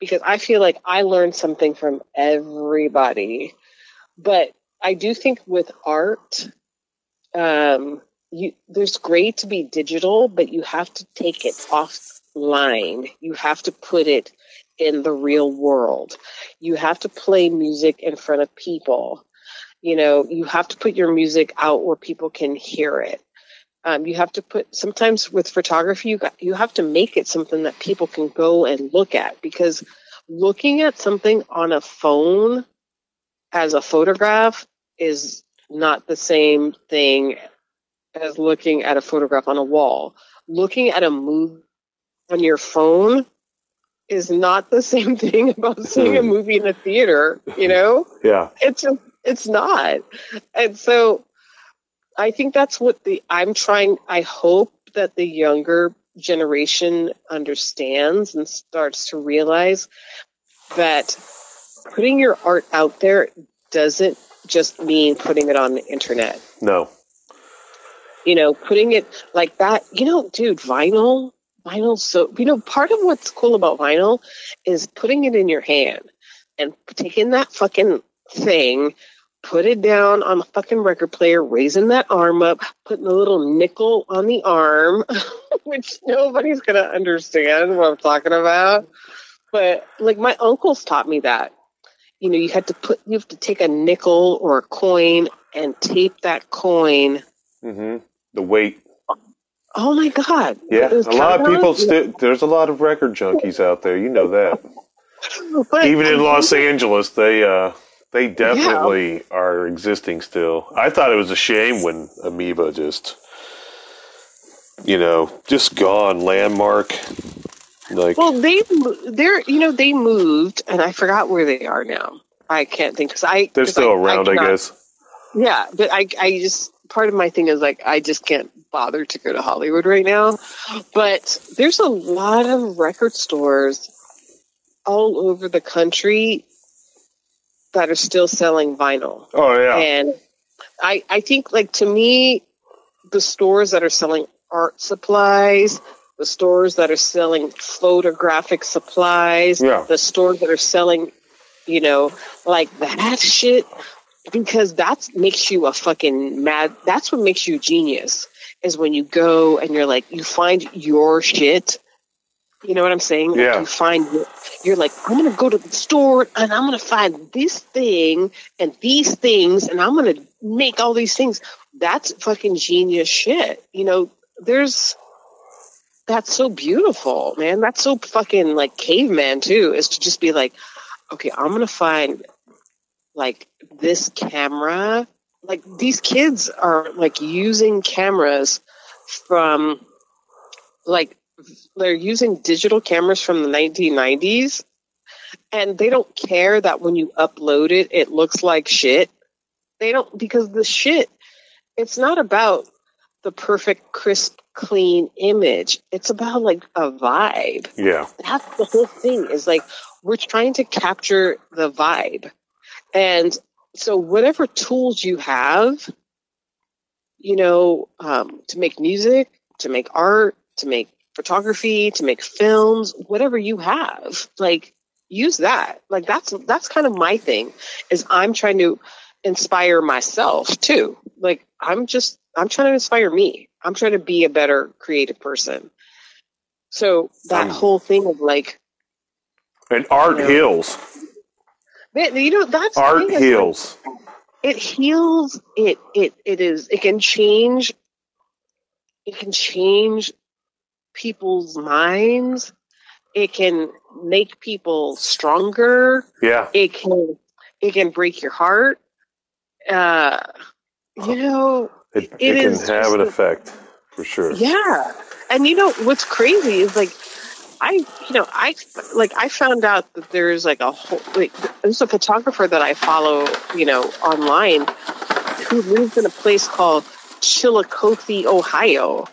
because i feel like i learned something from everybody. But i do think with art um you there's great to be digital but you have to take it offline. You have to put it in the real world. You have to play music in front of people. You know you have to put your music out where people can hear it. Um, you have to put sometimes with photography you got, you have to make it something that people can go and look at because looking at something on a phone as a photograph is not the same thing as looking at a photograph on a wall looking at a movie on your phone is not the same thing about seeing a Hmm. movie in a theater. You know, Yeah. it's just, it's not, and so I think that's what the I'm trying. I hope that the younger generation understands and starts to realize that putting your art out there doesn't just mean putting it on the internet. No. You know, putting it like that, you know, dude, vinyl, vinyl. So, you know, part of what's cool about vinyl is putting it in your hand and taking that fucking thing, put it down on the fucking record player, raising that arm up, putting a little nickel on the arm, which nobody's going to understand what I'm talking about. But like my uncles taught me that. You know, you had to put, you have to take a nickel or a coin and tape that coin. hmm The weight. Oh my God. Yeah. A lot of people still, there's a lot of record junkies out there. You know that. But Even in I Los Angeles, they, uh, they definitely are existing still. I thought it was a shame when Amoeba just, you know, just gone. Landmark. Like, Well, they they're you know they moved, and I forgot where they are now. I can't think because I they're still I- around, I, cannot- guess. Yeah, but I I just part of my thing is like I just can't bother to go to Hollywood right now. But there's a lot of record stores all over the country that are still selling vinyl. Oh, yeah. And I I think like to me, the stores that are selling art supplies, the stores that are selling photographic supplies, Yeah. the stores that are selling, you know, like that shit, because that makes you a fucking mad. That's what makes you a genius. Is when you go and you're like you find your shit. You know what I'm saying? Like, Yeah. you find you're like, I'm gonna go to the store and I'm gonna find this thing and these things and I'm gonna make all these things. That's fucking genius shit. You know, there's that's so beautiful, man. That's so fucking like caveman too, is to just be like, okay, I'm gonna find like this camera. Like these kids are like using cameras from like they're using digital cameras from the 1990s and they don't care that when you upload it it looks like shit they don't because the shit it's not about the perfect crisp clean image it's about like a vibe Yeah. that's the whole thing is like we're trying to capture the vibe and so whatever tools you have you know um, to make music to make art to make photography to make films whatever you have like use that like that's that's kind of my thing is i'm trying to inspire myself too like i'm just i'm trying to inspire me i'm trying to be a better creative person so that Um, whole thing of like And art Yeah. heals. Man, you know that's Art like, heals. it heals it it it is it can change it can change people's minds it can make people stronger Yeah. it can it can break your heart uh you know It, It it, can have an effect for sure. yeah and you know what's crazy is like i you know i like i found out that there's like a whole like there's a photographer that i follow you know online who lives in a place called chillicothe ohio.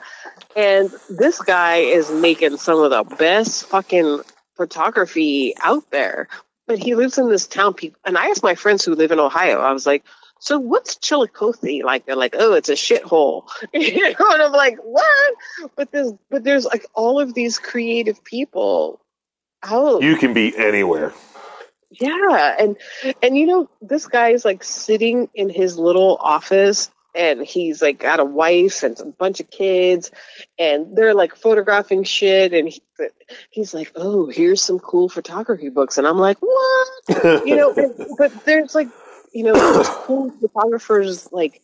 And this guy is making some of the best fucking photography out there. But he lives in this town people and i asked my friends who live in ohio. I was like so what's Chillicothe like? They're like, oh, it's a shithole. you know, and I'm like, what? But there's, but there's like all of these creative people. Oh, You can be anywhere. yeah, and and you know, this guy is like sitting in his little office, and he's like got a wife and a bunch of kids, and they're like photographing shit, and he, he's like, oh, here's some cool photography books, and I'm like, what? you know, but there's like, you know, there's cool photographers like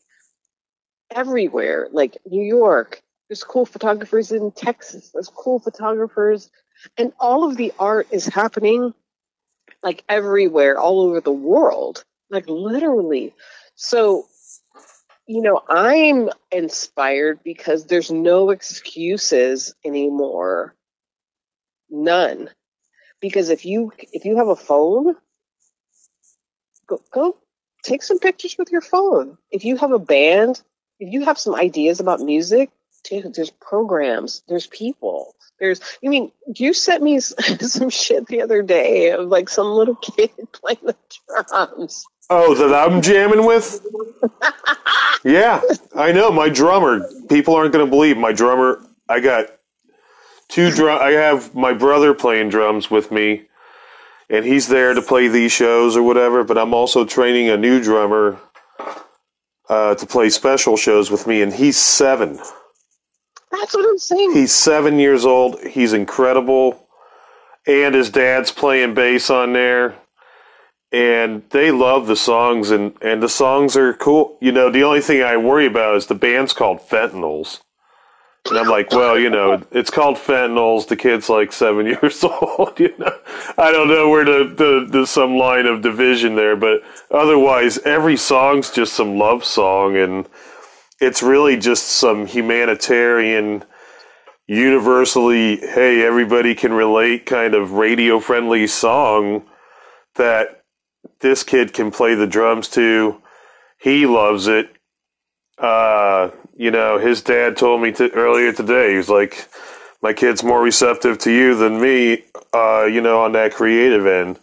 everywhere, like New York. There's cool photographers in Texas. There's cool photographers, and all of the art is happening like everywhere, all over the world, like literally. So, you know, I'm inspired because there's no excuses anymore. None. because if you if you have a phone, go go take some pictures with your phone. If you have a band, if you have some ideas about music, dude, there's programs, there's people, there's. I mean, you sent me some shit the other day of like some little kid playing the drums. Oh, that I'm jamming with? yeah, I know. My drummer. People aren't going to believe my drummer. I got two drum. I have my brother playing drums with me, and he's there to play these shows or whatever. But I'm also training a new drummer uh, to play special shows with me, and he's seven. That's what I'm saying. He's seven years old. He's incredible. And his dad's playing bass on there. And they love the songs, and, and the songs are cool. You know, the only thing I worry about is the band's called Fentanyls. And I'm like, well, you know, it's called Fentanyls. The kid's like seven years old. You know, I don't know where the, the, some line of division there, but otherwise, every song's just some love song, and it's really just some humanitarian, universally, hey, everybody can relate kind of radio friendly song that this kid can play the drums to. He loves it. Uh, you know, his dad told me to, earlier today, he was like, my kid's more receptive to you than me, uh, you know, on that creative end.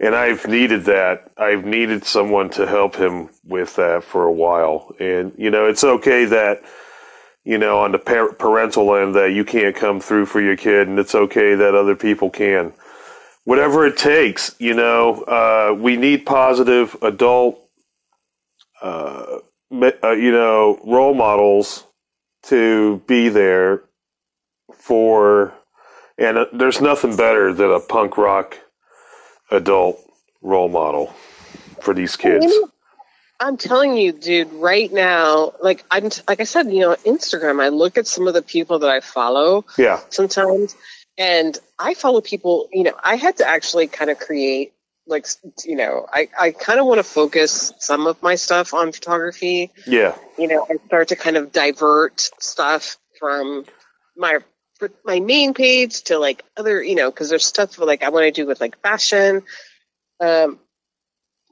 And I've needed that. I've needed someone to help him with that for a while. And, you know, it's okay that, you know, on the par- parental end that you can't come through for your kid, and it's okay that other people can. Whatever it takes, you know, uh, we need positive adult, uh, uh, you know, role models to be there for, and uh, there's nothing better than a punk rock adult role model for these kids. I'm telling you, dude, right now, like I'm, like I said, you know, Instagram. I look at some of the people that I follow Yeah, sometimes, and I follow people. You know, I had to actually kind of create, like, you know, I I kind of want to focus some of my stuff on photography. yeah, You know, and start to kind of divert stuff from my my main page to like other, you know, because there's stuff like I want to do with like fashion. Um,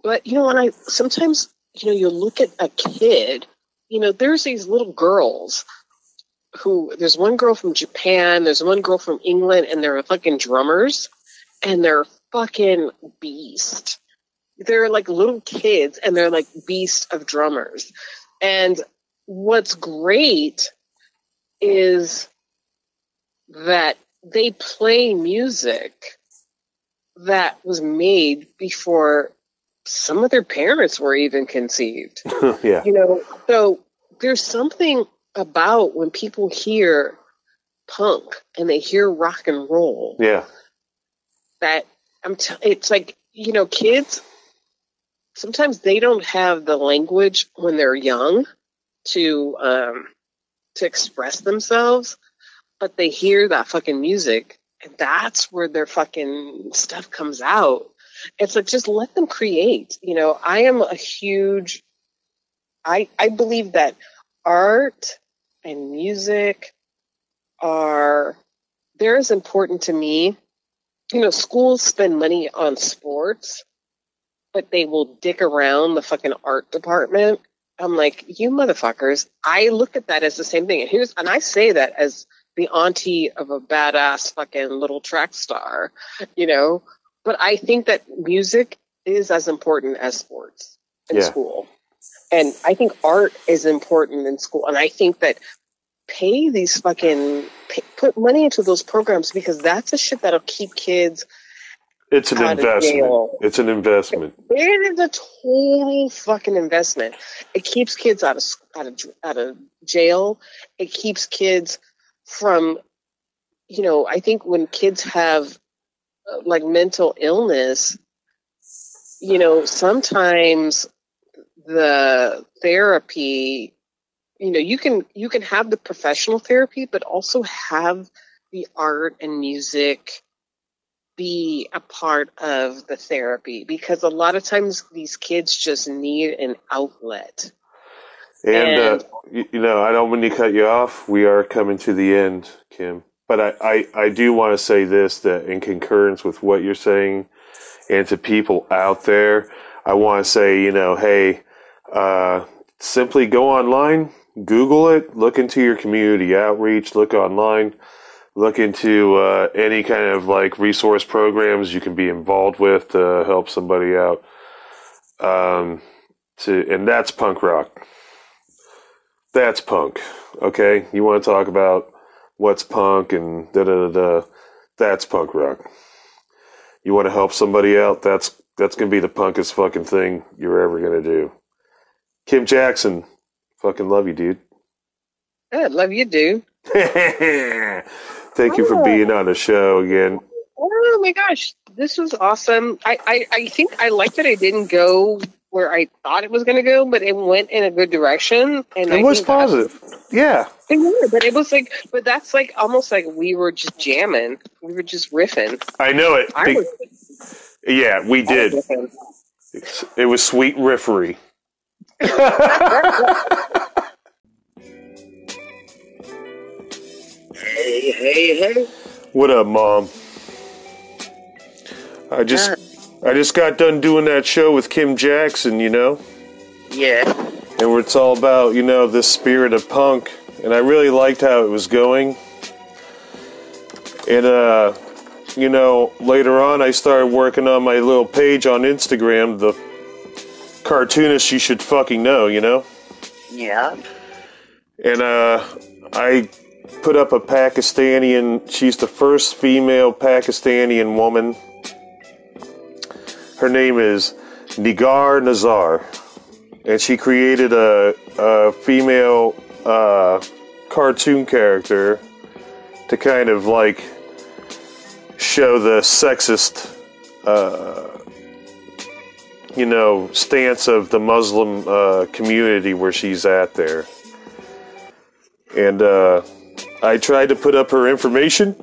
but you know, when I sometimes you know you look at a kid, you know, there's these little girls who there's one girl from Japan, there's one girl from England, and they're fucking drummers, and they're fucking beast. They're like little kids, and they're like beast of drummers. And what's great is that they play music that was made before some of their parents were even conceived. yeah, You know, so there's something about when people hear punk and they hear rock and roll yeah, that I'm t- it's like, you know, kids sometimes they don't have the language when they're young to um to express themselves, but they hear that fucking music and that's where their fucking stuff comes out. It's like just let them create. You know, I am a huge I I believe that art and music are they're as important to me. You know, schools spend money on sports, but they will dick around the fucking art department. I'm like, you motherfuckers. I look at that as the same thing. And here's and I say that as the auntie of a badass fucking little track star, you know. But I think that music is as important as sports in Yeah. school. And I think art is important in school. And I think that pay these fucking pay, put money into those programs because that's the shit that'll keep kids. it's an Out of investment. jail. It's an investment. It is a total fucking investment. It keeps kids out of out of out of jail. It keeps kids from, you know, I think when kids have uh, like mental illness, you know, sometimes the therapy, you know, you can you can have the professional therapy, but also have the art and music be a part of the therapy because a lot of times these kids just need an outlet. And, And- uh, you, you know, I don't mean to cut you off. We are coming to the end, Kim. but I, I, I do want to say this that in concurrence with what you're saying, and to people out there, I want to say, you know, hey, uh, simply go online, Google it, look into your community outreach, look online, look into uh, any kind of like resource programs you can be involved with to help somebody out. Um, to and that's punk rock. That's punk. Okay, you want to talk about what's punk and da da da da. That's punk rock. You want to help somebody out. That's that's gonna be the punkest fucking thing you're ever gonna do. Kim Jackson, fucking love you, dude. I love you, dude. Thank you for oh. being on the show again. Oh my gosh, this was awesome. I, I, I think I like that I didn't go where I thought it was going to go, but it went in a good direction. And It I was positive. Yeah. It was, but it was like, but that's like almost like we were just jamming. We were just riffing. I know it. I Be- yeah, we did. It was sweet riffery. Hey, hey, hey. What up, mom? I just I just got done doing that show with Kim Jackson, you know, Yeah. and where it's all about, you know, this spirit of punk, and I really liked how it was going. And uh, you know, later on I started working on my little page on Instagram, the cartoonist you should fucking know, you know? Yeah. and uh, I put up a Pakistani. She's the first female Pakistani woman. Her name is Nigar Nazar, and she created a, a female uh, cartoon character to kind of like show the sexist, uh, you know, stance of the Muslim uh, community where she's at there and uh, I tried to put up her information,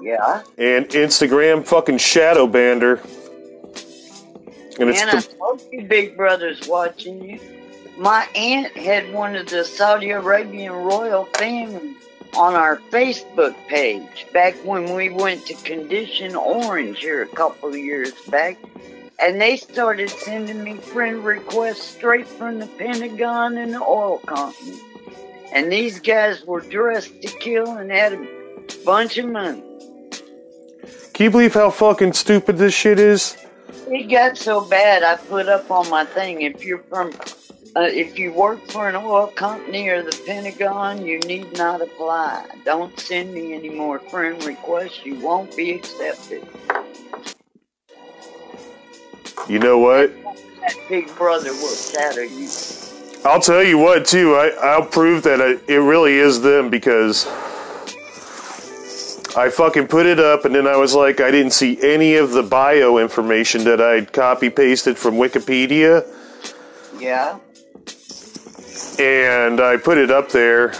Yeah. and Instagram fucking shadow banned her. And it's And I the, told you, Big Brother's watching you. My aunt had one of the Saudi Arabian royal family on our Facebook page back when we went to Condition Orange here a couple of years back. And they started sending me friend requests straight from the Pentagon and the oil company. And these guys were dressed to kill and had a bunch of money. can you believe how fucking stupid this shit is? It got so bad, I put up on my thing. If you're from, uh, if you work for an oil company or the Pentagon, you need not apply. Don't send me any more friend requests. You won't be accepted. You know what? That big brother will shatter you. I'll tell you what, too. I, I'll prove that I, it really is them because I fucking put it up and then I was like, I didn't see any of the bio information that I'd copy pasted from Wikipedia. Yeah. and I put it up there.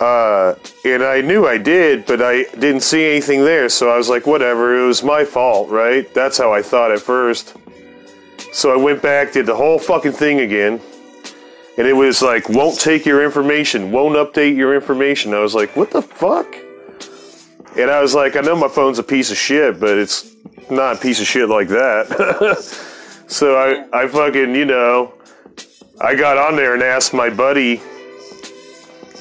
Uh, and I knew I did, but I didn't see anything there, so I was like, whatever, it was my fault, right? That's how I thought at first. So I went back, did the whole fucking thing again, and it was like, won't take your information, won't update your information. I was like, what the fuck? And I was like, I know my phone's a piece of shit, but it's not a piece of shit like that. so I, I fucking, you know, I got on there and asked my buddy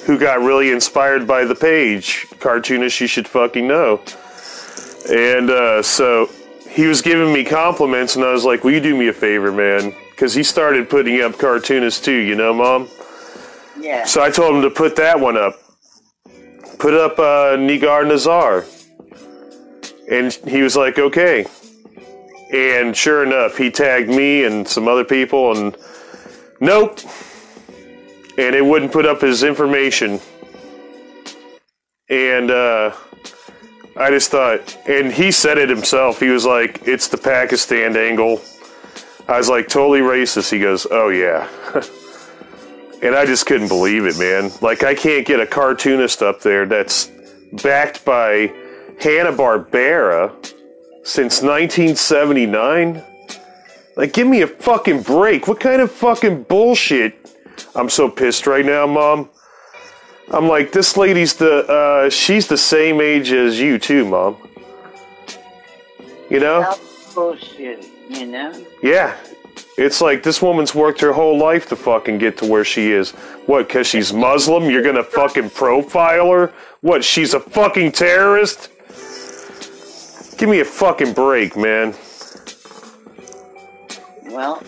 who got really inspired by the page, cartoonist you should fucking know. And uh, so he was giving me compliments, and I was like, Will you do me a favor, man? Because he started putting up cartoonists too, you know, Mom? Yeah. So I told him to put that one up. Put up uh, Nigar Nazar. And he was like, okay. And sure enough, he tagged me and some other people, and nope. And it wouldn't put up his information. And uh, I just thought, and he said it himself. He was like, it's the Pakistan angle. I was like, totally racist. He goes, oh yeah. And I just couldn't believe it, man. Like, I can't get a cartoonist up there that's backed by Hanna Barbera since 1979. Like, give me a fucking break. What kind of fucking bullshit? I'm so pissed right now, Mom. I'm like, this lady's the, uh, she's the same age as you too, mom. You know? That's bullshit, you know? Yeah. It's like this woman's worked her whole life to fucking get to where she is. What, because she's Muslim? You're gonna fucking profile her? What, she's a fucking terrorist? Give me a fucking break, man. Well,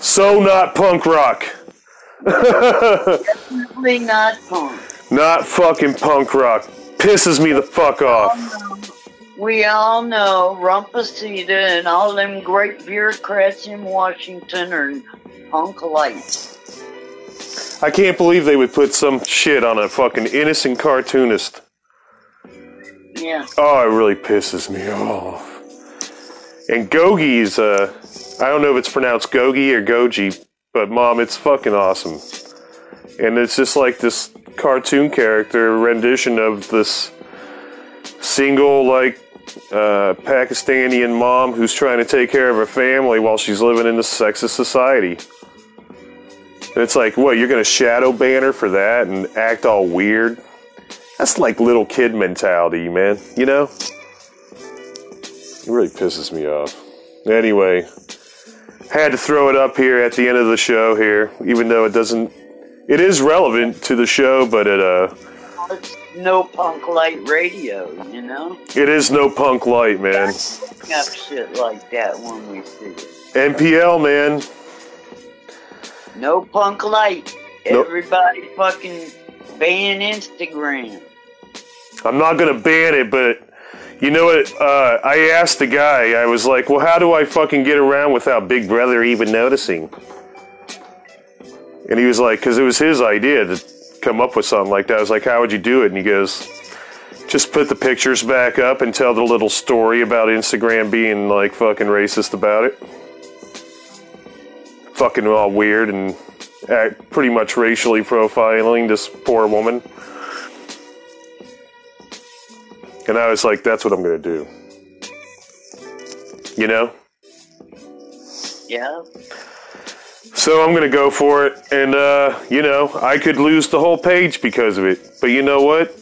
So not punk rock. Definitely not punk. Not fucking punk rock. Pisses me the fuck off. We all know Rumpacita and all them great bureaucrats in Washington are punk lights. I can't believe they would put some shit on a fucking innocent cartoonist. Yeah. Oh, it really pisses me off. And Gogi's, uh, I don't know if it's pronounced Gogi or Goji, but mom, it's fucking awesome. And it's just like this cartoon character rendition of this single, like, uh, Pakistani mom who's trying to take care of her family while she's living in this sexist society. And it's like, what, you're gonna shadow ban her for that and act all weird? That's like little kid mentality, man. You know? It really pisses me off. Anyway, had to throw it up here at the end of the show here, even though it doesn't. It is relevant to the show, but it uh, It's no punk light radio, you know? it is no punk light, man. Up shit like that when we see it. NPL, man. No punk light. Nope. Everybody fucking ban Instagram. I'm not gonna ban it, but you know what? Uh, I asked the guy. I was like, "Well, how do I fucking get around without Big Brother even noticing?" And he was like, "Cause it was his idea to come up with something like that." I was like, "How would you do it?" And he goes, "Just put the pictures back up and tell the little story about Instagram being like fucking racist about it, fucking all weird and act pretty much racially profiling this poor woman." And I was like, that's what I'm going to do. You know? Yeah. So I'm going to go for it. And, uh, you know, I could lose the whole page because of it. But you know what?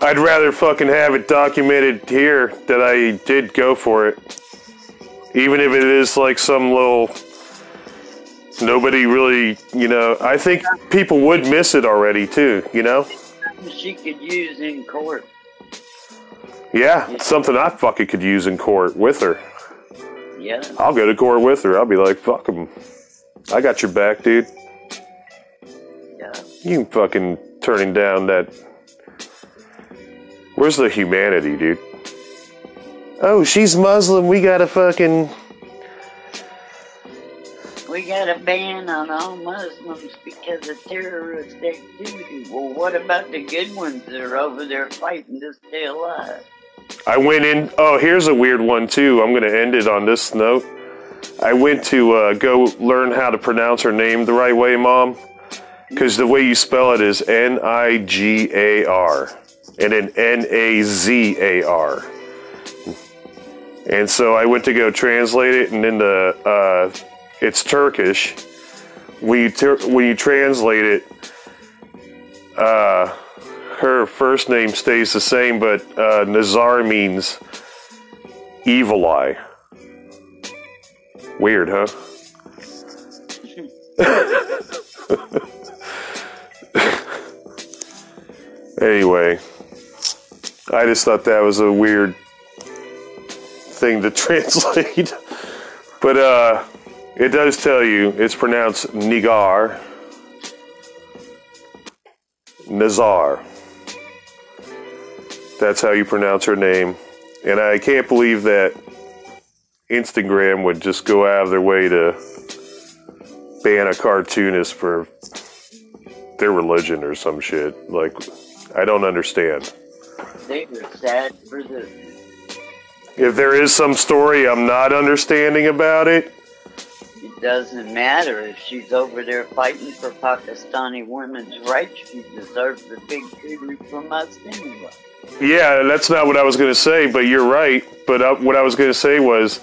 I'd rather fucking have it documented here that I did go for it. Even if it is like some little. Nobody really, you know, I think people would miss it already too, you know? She could use in court. Yeah, it's something I fucking could use in court with her. Yeah. I'll go to court with her. I'll be like, fuck him. I got your back, dude. Yeah. You fucking turning down that. Where's the humanity, dude? Oh, she's Muslim. We gotta fucking. We got a ban on all Muslims because of terrorist activity. Well, what about the good ones that are over there fighting to stay alive? I went in. Oh, here's a weird one, too. I'm gonna end it on this note. I went to uh, go learn how to pronounce her name the right way, Mom. Because the way you spell it is N I G A R and then N A Z A R. And so I went to go translate it, and then the uh, it's Turkish. When you ter- when you translate it, uh, her first name stays the same, but uh, Nazar means evil eye. Weird, huh? anyway, I just thought that was a weird thing to translate. but uh it does tell you it's pronounced Nigar. Nazar. That's how you pronounce her name. And I can't believe that Instagram would just go out of their way to ban a cartoonist for their religion or some shit. Like, I don't understand. They were sad for the. If there is some story I'm not understanding about it, It doesn't matter if she's over there fighting for Pakistani women's rights. She deserves a big tribute from us anyway. Yeah, that's not what I was going to say, but you're right. But uh, what I was going to say was,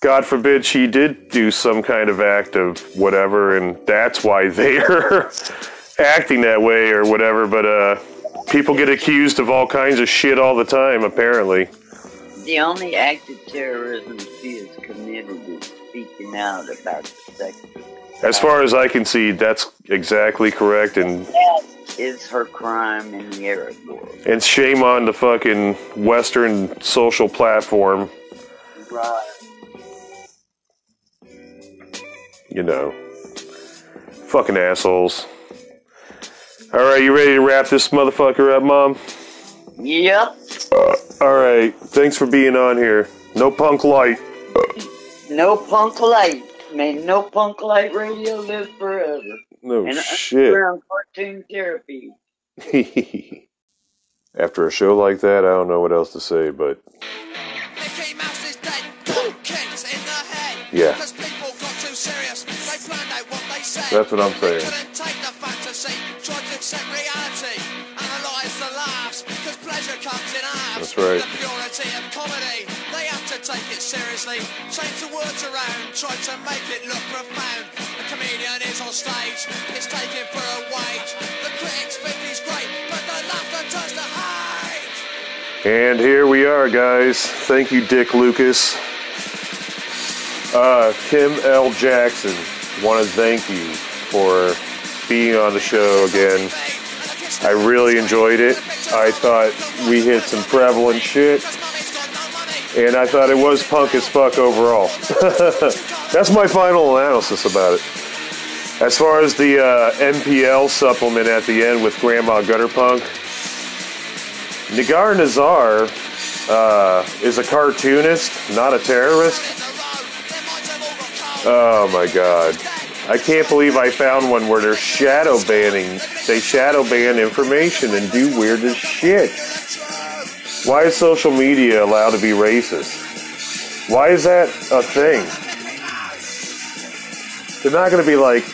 God forbid she did do some kind of act of whatever, and that's why they're acting that way or whatever, but uh, people get accused of all kinds of shit all the time, apparently. The only act of terrorism she has committed is speaking out about the sex. As far as I can see, that's exactly correct, and That is her crime in the Arab world. and shame on the fucking Western social platform. Right. You know, fucking assholes. All right, you ready to wrap this motherfucker up, Mom? Yep. Uh, All right, thanks for being on here. No punk light. No punk light. May no punk light radio live forever. No and shit. underground cartoon therapy. After a show like that, I don't know what else to say, but Mickey Mouse is dead, got in the head. Yeah. Because people got too serious, they planned out what they said. That's what I'm They saying. couldn't take the fantasy, tried to accept reality, analyse the laughs, because pleasure comes in halves. That's right. Take it seriously. Change the words around, try to make it look profound. A comedian is on stage, it's taken for a wage. The critics think he's great, but the laughter turns to hate. And here we are, guys. Thank you, Dick Lucas. Uh, Kim L. Jackson, want to thank you for being on the show again. I really enjoyed it. I thought we hit some prevalent shit, and I thought it was punk as fuck overall. That's my final analysis about it. As far as the uh, NPL supplement at the end with Grandma Gutterpunk, Nagar Nazar uh, is a cartoonist, not a terrorist. Oh my god. I can't believe I found one where they're shadow banning. They shadow ban information and do weird as shit. Why is social media allowed to be racist? Why is that a thing? They're not going to be like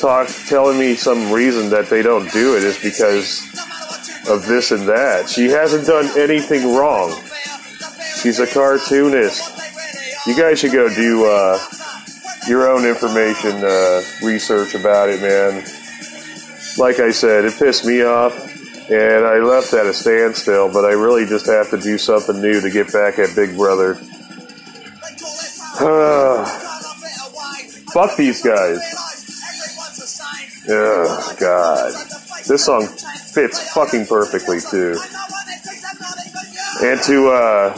talk telling me some reason that they don't do it is because of this and that. She hasn't done anything wrong. She's a cartoonist. You guys should go do uh, your own information uh, research about it, man. Like I said, it pissed me off, and I left at a standstill. But I really just have to do something new to get back at Big Brother. Fuck these guys. Oh God, this song fits fucking perfectly too. And to uh,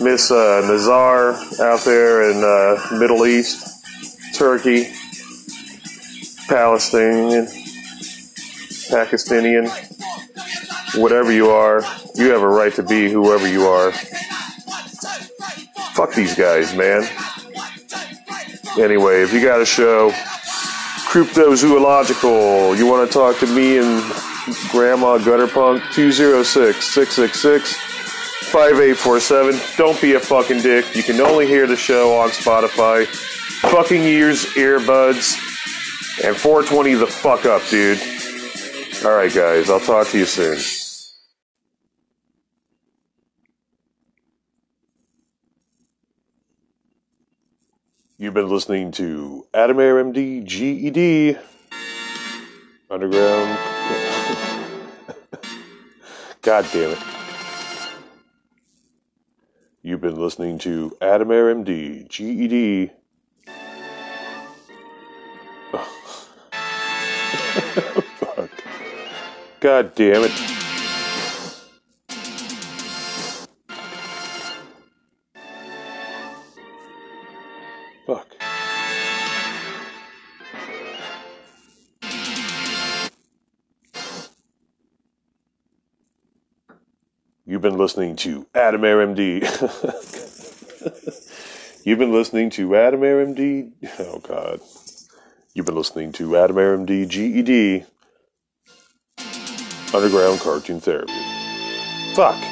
Miss uh, Nazar out there in uh, Middle East, Turkey, Palestinian, Pakistanian, whatever you are, you have a right to be whoever you are. Fuck these guys, man. Anyway, if you got a show, cryptozoological, you want to talk to me and Grandma Gutterpunk, 206 666 5847. Don't be a fucking dick. You can only hear the show on Spotify. Fucking use earbuds. And 420 the fuck up, dude. Alright, guys, I'll talk to you soon. You've been listening to Adam Air MD GED Underground. God damn it. You've been listening to Adam Air MD GED. Fuck. God damn it. Fuck. You've been listening to Adam Air MD. You've been listening to Adam Air MD. Oh, God. You've been listening to Adam Air MD GED Underground Cartoon Therapy. Fuck.